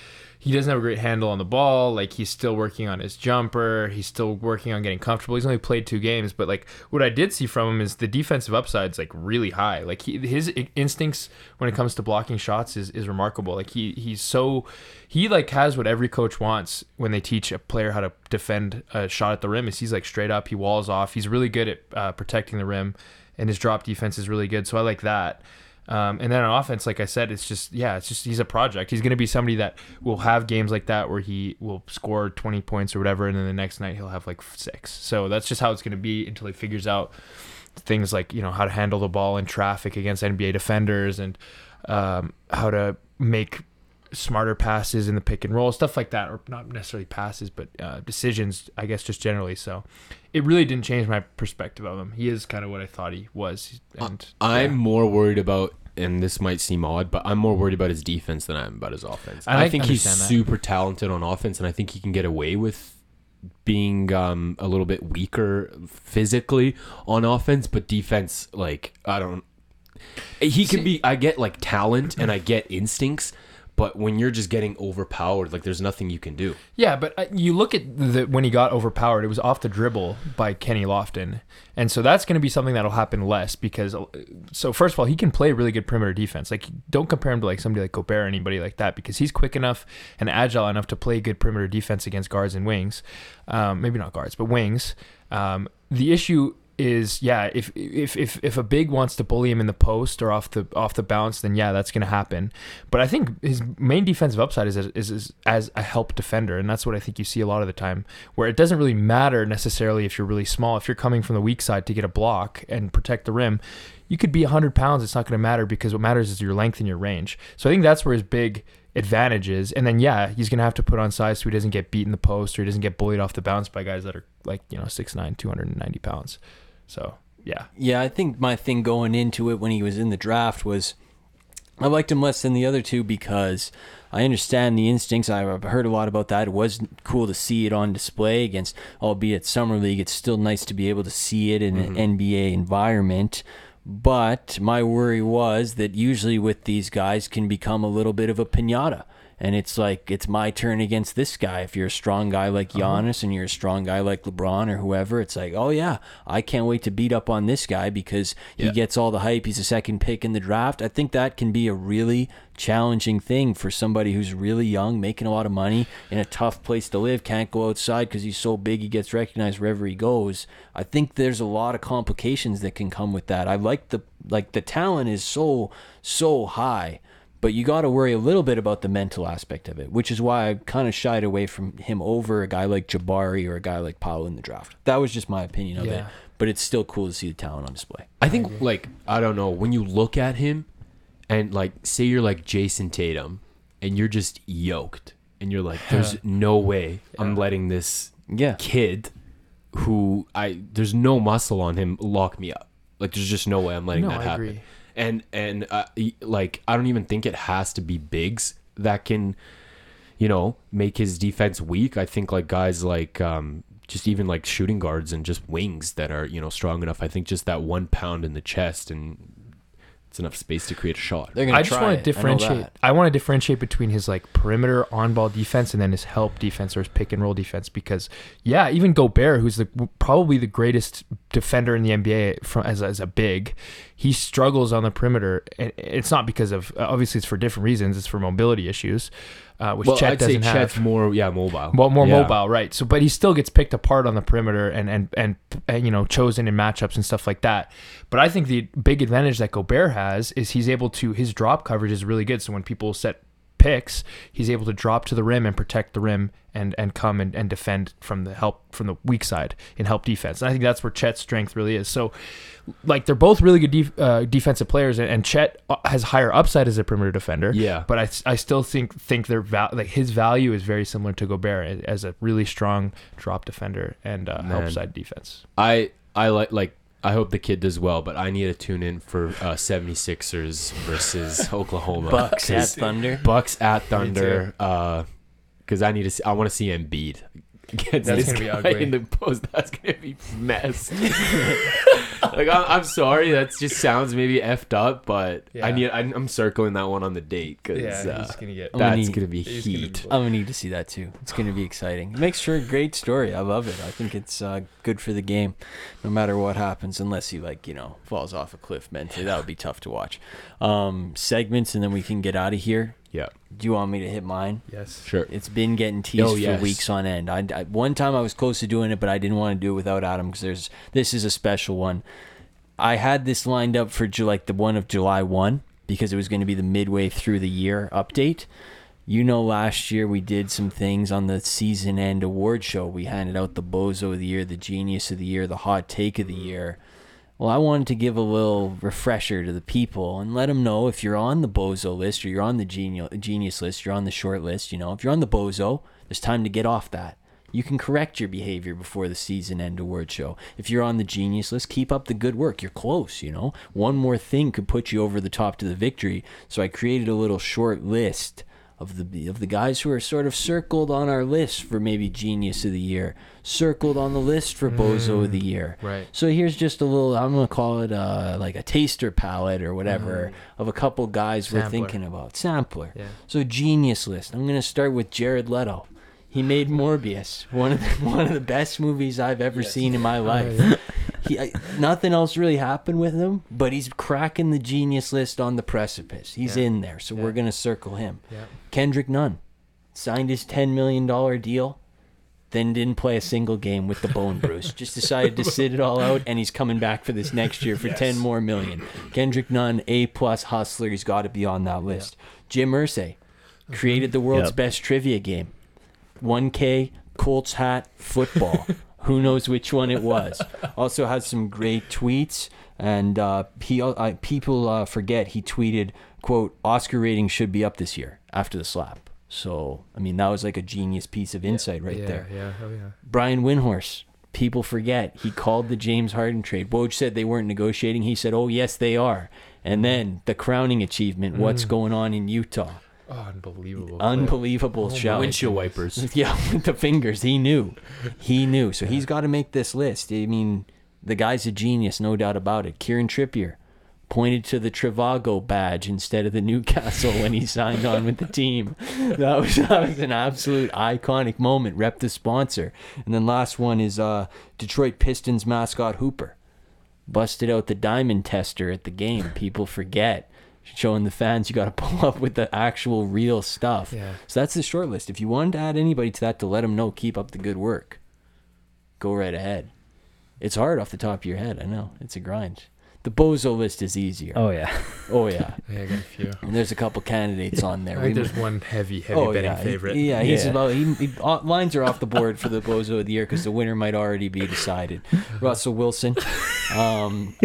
he doesn't have a great handle on the ball. Like he's still working on his jumper. He's still working on getting comfortable. He's only played two games, but like what I did see from him is the defensive upside's like really high. Like he, his instincts when it comes to blocking shots is, is remarkable. Like he he's so he like has what every coach wants when they teach a player how to defend a shot at the rim. Is he's like straight up, he walls off. He's really good at uh, protecting the rim, and his drop defense is really good. So I like that. Um, and then on offense, like I said, it's just yeah, it's just he's a project. He's going to be somebody that will have games like that where he will score 20 points or whatever, and then the next night he'll have like six. So that's just how it's going to be until he figures out things like you know how to handle the ball in traffic against NBA defenders and um, how to make smarter passes in the pick and roll, stuff like that, or not necessarily passes, but uh, decisions, I guess, just generally. So it really didn't change my perspective of him. He is kind of what I thought he was. And I'm yeah. more worried about, and this might seem odd, but I'm more worried about his defense than I am about his offense. I I, think he's that. super talented on offense, and I think he can get away with being um, a little bit weaker physically on offense, but defense, like I don't. He can be. I get like talent and I get instincts, but when you're just getting overpowered, like there's nothing you can do. Yeah, but uh, you look at the when he got overpowered, it was off the dribble by Kenny Lofton, and so that's going to be something that'll happen less because. uh, So first of all, he can play really good perimeter defense. Like don't compare him to like somebody like Gobert or anybody like that because he's quick enough and agile enough to play good perimeter defense against guards and wings. Um, maybe not guards, but wings. Um, the issue is yeah if if if if a big wants to bully him in the post or off the off the bounce then yeah that's going to happen. But i think his main defensive upside is, is is as a help defender and that's what i think you see a lot of the time where it doesn't really matter necessarily if you're really small. If you're coming from the weak side to get a block and protect the rim you could be 100 pounds. It's not going to matter because what matters is your length and your range. So i think that's where his big advantage is. And then yeah he's going to have to put on size so he doesn't get beat in the post or he doesn't get bullied off the bounce by guys that are like you know 6'9 290 pounds so yeah, Yeah, I think my thing going into it when he was in the draft was I liked him less than the other two because I understand the instincts. I've heard a lot about that. It was cool to see it on display against, albeit summer league. It's still nice to be able to see it in mm-hmm. an NBA environment. But my worry was that usually with these guys can become a little bit of a pinata. And it's like it's my turn against this guy. If you're a strong guy like uh-huh. Giannis and you're a strong guy like LeBron or whoever, it's like, oh yeah, I can't wait to beat up on this guy because he Yeah. gets all the hype. He's a second pick in the draft. I think that can be a really challenging thing for somebody who's really young, making a lot of money in a tough place to live, can't go outside because he's so big he gets recognized wherever he goes. I think there's a lot of complications that can come with that. I like the like the talent is so so high but you got to worry a little bit about the mental aspect of it, which is why I kind of shied away from him over a guy like Jabari or a guy like Powell in the draft. That was just my opinion of it, but it's still cool to see the talent on display. I think like I don't know when you look at him and like say you're like Jayson Tatum and you're just yoked and you're like there's no way I'm letting this Yeah. kid who I there's no muscle on him lock me up. Like there's just no way I'm letting No, that I happen. agree. And and uh, like I don't even think it has to be bigs that can you know make his defense weak. I think like guys like um just even like shooting guards and just wings that are you know strong enough. I think just that one pound in the chest and it's enough space to create a shot. They're gonna I just want to differentiate. that. I, want to differentiate between his like perimeter on ball defense and then his help defense or his pick and roll defense because yeah, even Gobert, who's the probably the greatest defender in the NBA from as as a big, he struggles on the perimeter. And it's not because of obviously it's for different reasons. It's for mobility issues, uh, which well, Chet I'd say doesn't Chet's have. more yeah mobile. Well, more Yeah. mobile, right? So, but he still gets picked apart on the perimeter and, and and and you know chosen in matchups and stuff like that. But I think the big advantage that Gobert has is he's able to his drop coverage is really good. So when people set picks, he's able to drop to the rim and protect the rim and and come and, and defend from the help from the weak side in help defense. And I think that's where Chet's strength really is. So like they're both really good def- uh, defensive players, and, and Chet uh, has higher upside as a perimeter defender. Yeah. but I, I still think think their val- like his value is very similar to Gobert as a really strong drop defender and uh, help side defense. I I like like I hope the kid does well, but I need to tune in for uh, 76ers versus Oklahoma. Bucks at Thunder. Bucks at Thunder. Uh, because I need to see. I want to see Embiid against That's this gonna be guy ugly. in the post. That's gonna be mess. like I'm, I'm sorry, that just sounds maybe effed up, but I Yeah. need. I'm, I'm circling that one on the date because uh, gonna get. I'm gonna that's need- gonna be he's gonna heat. be- I'm gonna need to see that too. It's gonna be exciting. It makes for a great story. I love it. I think it's uh, good for the game, no matter what happens. Unless he like you know falls off a cliff mentally, that would be tough to watch. Um, segments, and then we can get out of here. Yeah, Do you want me to hit mine? Yes. sure. It's been getting teased Oh, for weeks on end. I, I- one time I was close to doing it, but I didn't want to do it without Adam because there's this is a special one. I had this lined up for like the one of July one because it was going to be the midway through the year update. You know, last year we did some things on the season end award show. We handed out the Bozo of the Year, the Genius of the Year, the Hot Take of the Year. Well, I wanted to give a little refresher to the people and let them know if you're on the Bozo list or you're on the genius, list, you're on the short list, you know, if you're on the Bozo, there's time to get off that. You can correct your behavior before the season end award show. If you're on the genius list, keep up the good work. You're close, you know. One more thing could put you over the top to the victory. So I created a little short list of the of the guys who are sort of circled on our list for maybe genius of the year, circled on the list for bozo of the year. Right. So here's just a little I'm gonna call it uh like a taster palette or whatever of a couple guys we're thinking about. Sampler. Yeah. So genius list. I'm gonna start with Jared Leto. He made Morbius, one of the, one of the best movies I've ever seen in my life. He, I, nothing else really happened with him, but he's cracking the genius list on the precipice. He's Yeah. in there, so we're gonna circle him. Yeah. Kendrick Nunn signed his ten million dollar deal, then didn't play a single game with the bone bruise. Just decided to sit it all out, and he's coming back for this next year for ten more million. Kendrick Nunn, A plus hustler, he's got to be on that list. Jim Irsay created the world's Yep. best trivia game. 1K Colts hat football. Who knows which one it was? Also had some great tweets, and uh, he uh, people uh, forget he tweeted, "quote Oscar rating should be up this year after the slap." So I mean that was like a genius piece of insight right yeah, there. Yeah. Oh yeah. Brian Windhorst. People forget he called the James Harden trade. Woj said they weren't negotiating. He said, "Oh yes, they are." And then the crowning achievement: what's Mm. going on in Utah? Oh, unbelievable. Unbelievable shout. Windshield wipers. Yeah, with the fingers. He knew. He knew. So he's got to make this list. I mean, the guy's a genius, no doubt about it. Kieran Trippier pointed to the Trivago badge instead of the Newcastle when he signed on with the team. That was, that was an absolute iconic moment. Rep the sponsor. And then last one is uh, Detroit Pistons mascot Hooper. Busted out the diamond tester at the game. People forget. Showing the fans you got to pull up with the actual real stuff. Yeah. So that's the short list. If you wanted to add anybody to that to let them know, keep up the good work. Go right ahead. It's hard off the top of your head. I know it's a grind. The bozo list is easier. Oh yeah. Oh, yeah. Yeah, I got a few. And there's a couple candidates on there. I think We- there's one heavy, heavy oh betting yeah, he- favorite. yeah. He's Yeah. about he, he, uh, lines are off the board for the bozo of the year because the winner might already be decided. Russell Wilson, um,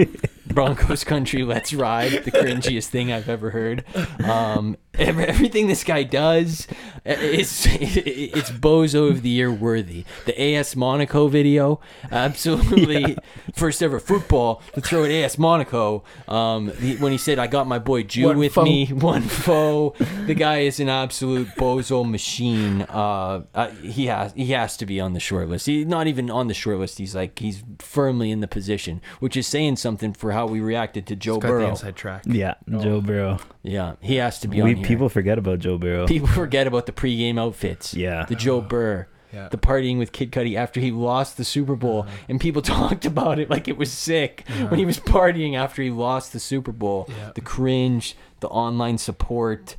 Broncos country, let's ride. The cringiest thing I've ever heard. Um, Every- Everything this guy does, uh, it's it's bozo of the year worthy. The AS Monaco video, absolutely first ever football to throw at AS Monaco. Um, he, when he said, "I got my boy Jew One with foe. me," one foe. The guy is an absolute bozo machine. Uh, uh, he has he has to be on the short list. He's not even on the short list. He's like he's firmly in the position, which is saying something for how we reacted to Joe He's got the Burrow. inside track. Yeah, Joe Burrow. Yeah, he has to be We on here. people forget about Joe Burrow. People forget about the pregame outfits. Yeah. The Joe Burr. Yeah. The partying with Kid Cudi after he lost the Super Bowl, and people talked about it like it was sick when he was partying after he lost the Super Bowl. Yeah. The cringe, the online support.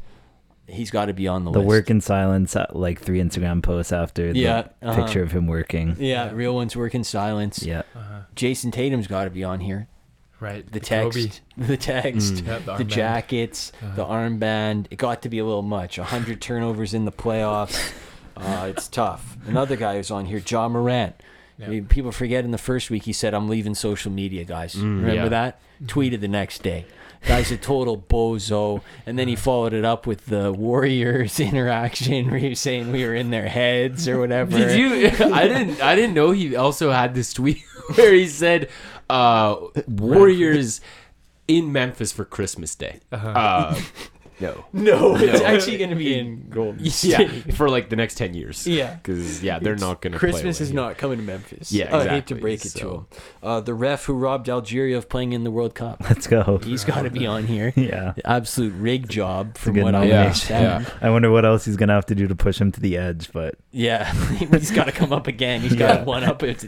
He's got to be on the, list. the list. work in silence, uh, like three Instagram posts after the Yeah, uh-huh. picture of him working. Yeah, real ones work in silence. Yeah, Uh-huh. Jayson Tatum's got to be on here. Right. The text, Kobe. the text, mm. Yeah, the the, jackets, uh-huh. the armband. It got to be a little much. hundred turnovers in the playoffs. Uh, it's tough. Another guy who's on here, John Morant. Yeah. I mean, People forget in the first week he said, "I'm leaving social media, guys." Mm, Remember yeah. that? Mm-hmm. Tweeted the next day. Guy's a total bozo, and then he followed it up with the Warriors interaction, where he was saying we were in their heads or whatever. Did you? I didn't. I didn't know he also had this tweet where he said, uh, "Warriors in Memphis for Christmas Day." Uh, no. No, it's No. actually going to be in Golden Yeah, State. for like the next ten years. Yeah. because yeah, they're not gonna. Christmas play is not coming to Memphis. Yeah, I hate to exactly, break it to so- him. Uh, the ref who robbed Algeria of playing in the World Cup. let's go. He's got to be on here. Yeah, The absolute rig job from good what I nomination. understand. Yeah. I wonder what else he's gonna have to do to push him to the edge, but Yeah, he's got to come up again. He's got Yeah. to one up it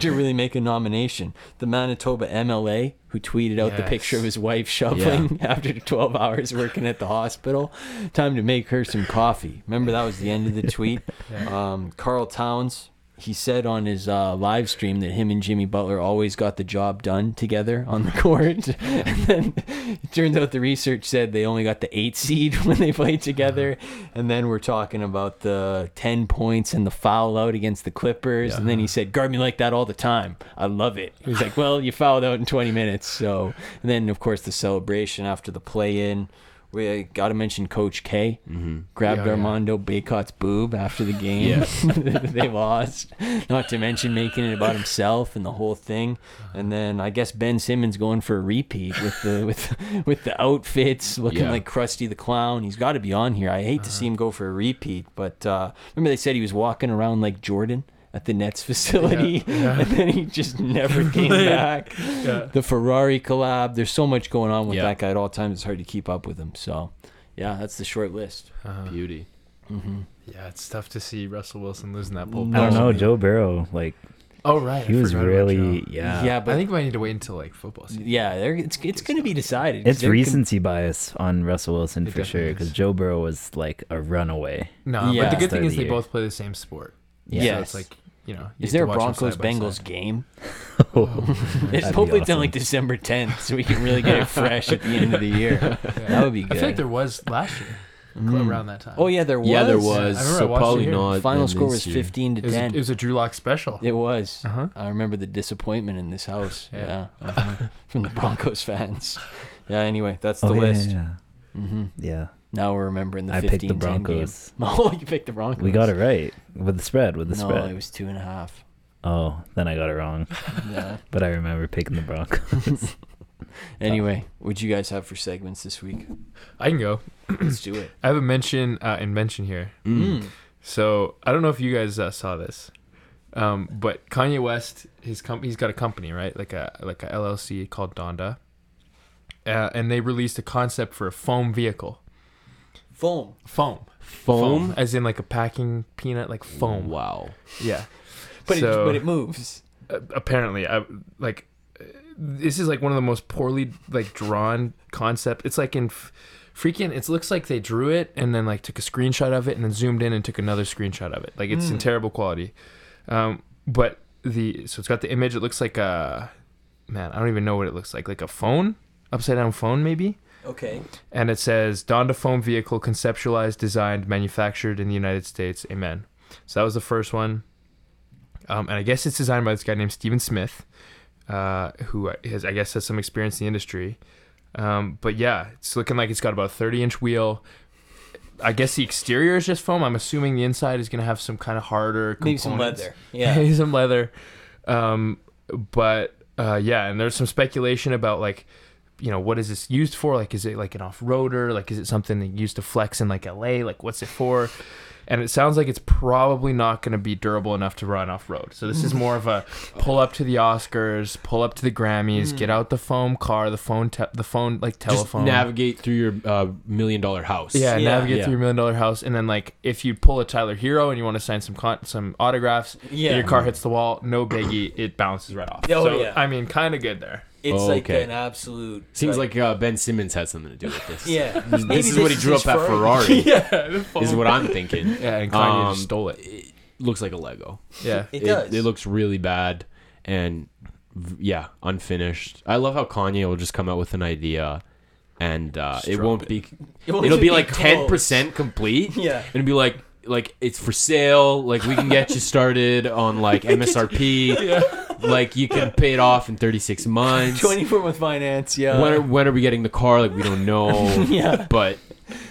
to really make a nomination. The Manitoba MLA who tweeted out the picture of his wife shoveling after 12 hours working at the hospital. Time to make her some coffee. Remember that was the end of the tweet. Um, Karl Towns. He said on his uh, live stream that him and Jimmy Butler always got the job done together on the court. and then it turns out the research said they only got the eight seed when they played together. And then we're talking about the 10 points and the foul out against the Clippers. And then he said, guard me like that all the time. I love it. He was like, well, you fouled out in 20 minutes. So, and then, of course, the celebration after the play in. We uh, got to mention Coach K. Mm-hmm. Grabbed Yeah, yeah. Armando Bacot's boob after the game. they lost. Not to mention making it about himself and the whole thing. And then I guess Ben Simmons going for a repeat with the with with the outfits looking Yeah. like Krusty the Clown. He's got to be on here. I hate to uh-huh. see him go for a repeat, but uh, remember they said he was walking around like Jordan at the Nets facility, and then he just never came back. The Ferrari collab. There's so much going on with Yeah. that guy at all times. It's hard to keep up with him. So, yeah, that's the short list. Uh-huh. Beauty. Yeah, it's tough to see Russell Wilson losing that pole. I don't know. Joe Burrow, like Oh right, he I was really yeah. yeah. but I think we might need to wait until like football season. yeah, it's it's going to be decided. It's they're recency bias on Russell Wilson It for sure because. Joe Burrow was like a runaway. No, Yeah. but the good thing of is the they both play the same sport. Yeah. So it's like you know. Is you get there a Broncos Bengals game? That'd It's be hopefully it's on awesome. like December 10th, so we can really get it fresh at the end of the year. That would be I good. feel like there was last year Mm. around that time. Oh yeah, there was. Yeah, there was. remember I so probably not. Final score was year. 15 to it was, 10. it was a Drew Lock special. It was. Uh-huh. I remember the disappointment in this house. Yeah. Yeah. uh-huh. From the Broncos fans. Yeah, anyway, that's the Oh, yeah, list. yeah, hmm yeah. Now we're remembering the I 15 picked the 10 Broncos. game. Oh, you picked the Broncos. We got it right with the spread. With the no, spread. it was two and a half. Oh, then I got it wrong. Yeah. But I remember picking the Broncos. Anyway, what'd you guys have for segments this week? I can go. Let's do it. I have a mention uh, and mention here. Mm. So I don't know if you guys uh, saw this, um, but Kanye West, his com- he's got a company, right? Like a like a LLC called Donda, uh, and they released a concept for a foam vehicle. Foam. Foam, Foam. as in like a packing peanut, like foam. Wow. Yeah, But, So- it, but it moves. uh, apparently I like uh, this is like one of the most poorly like drawn concept. It's like in f- freaking it looks like they drew it and then like took a screenshot of it and then zoomed in and took another screenshot of it. Like it's in terrible quality. Um but the so it's got the image it looks like a man, I don't even know what it looks like. Like a phone? Upside down phone maybe? Okay. and it says Donda foam vehicle conceptualized, designed, manufactured in the United States. Amen. So that was the first one. Um, and I guess it's designed by this guy named Steven Smith, uh, who has, I guess, has some experience in the industry. Um, but yeah, it's looking like it's got about a 30 inch wheel, I guess the exterior is just foam. I'm assuming the inside is gonna have some kind of harder. Maybe some leather. Yeah. Maybe some leather. Um, but uh, yeah, and there's some speculation about like, you know, what is this used for? Like, is it like an off-roader? Like, is it something that used to flex in like LA? Like, what's it for? And it sounds like it's probably not going to be durable enough to run off road. So this is more of a pull up to the Oscars, pull up to the Grammys, get out the foam car, the phone, te- the phone like Just telephone. navigate through your uh, million dollar house. Yeah, Yeah. navigate Yeah. through your million dollar house, and then like if you pull a Tyler Herro and you want to sign some con- some autographs, Yeah. and your car hits the wall, no biggie, it bounces right off. Oh, so, yeah. I mean, kind of good there. It's Oh, like okay. an absolute. Seems like uh, Ben Simmons had something to do with this. Yeah. This Maybe is what he drew his up at Ferrari. yeah, Is what I'm thinking. yeah, and Kanye Um, just stole it. It looks like a Lego. Yeah, It does. It, looks really bad, and yeah, unfinished. I love how Kanye will just come out with an idea, and uh, it won't it. be. It won't It'll even be like ten percent complete. Yeah. and it'll be like like it's for sale. Like we can get you started on like MSRP. Like you can pay it off in thirty six months. 24 month finance. Yeah. When are, when are we getting the car? Like we don't know. Yeah. but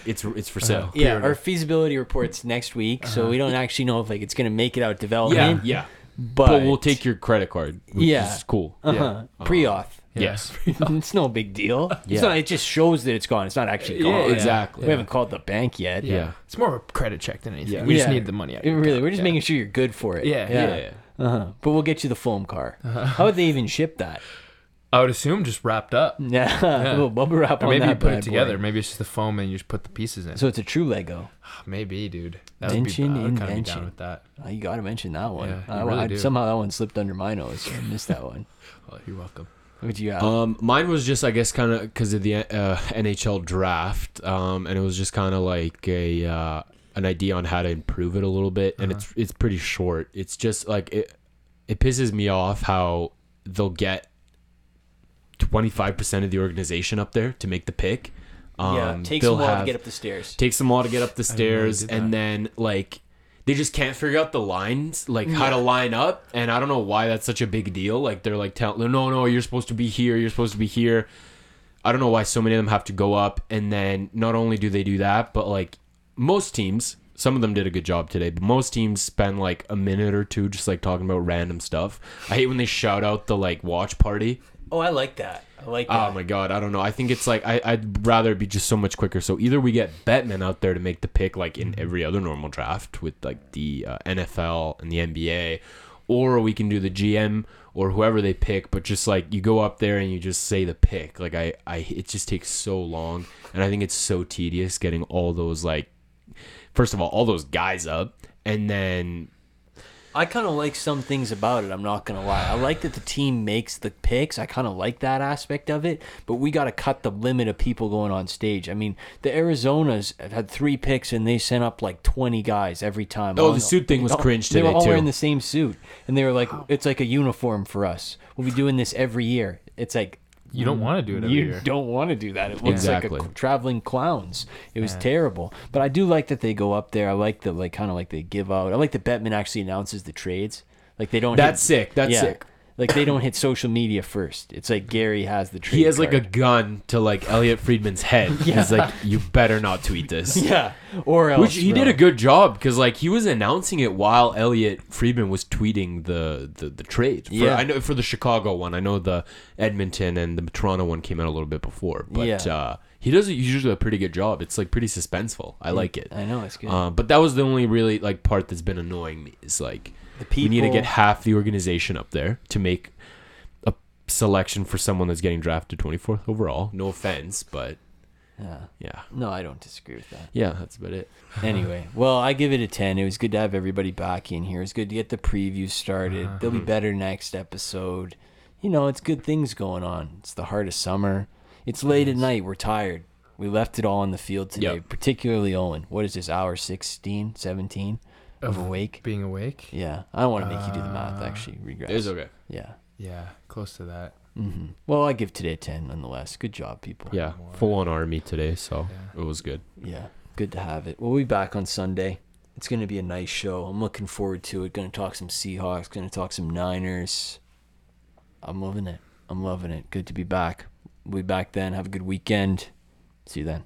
it's it's for sale. yeah, Pre-order. our feasibility reports next week, so we don't actually know if like it's gonna make it out Yeah, development. yeah. but, But we'll take your credit card. Which Yeah. is cool. uh-huh. pre-auth. Yes. it's no big deal. It's Yeah. not. It just shows that it's gone. It's not actually Yeah, gone. exactly. We haven't called the bank yet. Yeah. it's more of a credit check than anything. Yeah. We just Yeah. need the money out. It really, we're just Yeah. making sure you're good for it. Yeah, Yeah. yeah. yeah. Uh-huh. But we'll get you the foam car. Uh-huh. How would they even ship that? I would assume just wrapped up. Yeah, a little bubble wrap Or on maybe that you put bad it together. boy. Maybe it's just the foam and you just put the pieces in. So it's a true Lego. Ah, maybe, dude. That Invention, would be, I would kind of be invention. down with that. Oh, you got to mention that one. Yeah, you I- really I- do. somehow that one slipped under my nose. So I missed that one. Oh, you're welcome. What you got? Um, mine was just, I guess, kind of because of the uh, NHL draft, um, and it was just kind of like a uh, an idea on how to improve it a little bit, and it's it's pretty short. It's just like it it pisses me off how they'll get twenty five percent of the organization up there to make the pick. Um, yeah, takes a while to get up the stairs. takes them while to get up the didn't know they stairs and then like they just can't figure out the lines like how to line up and i don't know why that's such a big deal. Like they're like telling no no you're supposed to be here you're supposed to be here. I don't know why so many of them have to go up and then not only do they do that but like most teams some of them did a good job today but most teams spend like a minute or two just like talking about random stuff. I hate when they shout out the like watch party oh, I like that. I like that. Oh my god, I don't know. I think it's like I, I'd rather be just so much quicker. So either we get Bettman out there to make the pick like in every other normal draft with like the uh, NFL and the NBA, or we can do the GM or whoever they pick. But just like you go up there and you just say the pick. Like I, I it just takes so long, and I think it's so tedious getting all those like, first of all, all those guys up, and then I kind of like some things about it. I'm not gonna lie. I like that the team makes the picks. I kind of like that aspect of it. But we got to cut the limit of people going on stage. I mean, the Arizonas had three picks and they sent up like 20 guys every time. Oh, All- the suit thing was all- cringe They were all too. wearing the same suit, and they were like, "It's like a uniform for us. We'll be doing this every year." It's like You don't mm. want to do it every you year. don't want to do that. It looks Exactly. like a traveling clowns. It was Yeah. terrible. But I do like that they go up there. I like the like kind of like they give out. I like that Bettman actually announces the trades. Like they don't. That's hit, sick. That's yeah. sick. Like they don't hit social media first. It's like Gary has the trade. He has like a gun to like Elliotte Friedman's head. He's like, you better not tweet this. yeah, or else Which he did a good job because like he was announcing it while Elliotte Friedman was tweeting the the, the trade. For, Yeah. I know for the Chicago one. I know the Edmonton and the Toronto one came out a little bit before, but Yeah. uh, he does usually a pretty good job. It's like pretty suspenseful. I like it. I know it's good. Uh, but that was the only really like part that's been annoying me is like we need to get half the organization up there to make a selection for someone that's getting drafted 24th overall. No offense, but Yeah. yeah. No, I don't disagree with that. Yeah, that's about it. anyway, well, I give it a 10. It was good to have everybody back in here. It's good to get the previews started. They'll be uh-huh. better next episode. You know, it's good things going on. It's the heart of summer. It's late at night. We're tired. We left it all on the field today, Yep. particularly Owen. What is this, hour 16, 17 of Of awake? Being awake. Yeah. I don't want to make you do the math, Uh, actually. Regress. It's okay. Yeah. Yeah, close to that. hmm Well, I give today a 10 nonetheless. Good job, people. Yeah, more. full on army today, so Yeah. it was good. Yeah, good to have it. We'll be back on Sunday. It's going to be a nice show. I'm looking forward to it. Going to talk some Seahawks, going to talk some Niners. I'm loving it. I'm loving it. Good to be back. We'll be back then. Have a good weekend. See you then.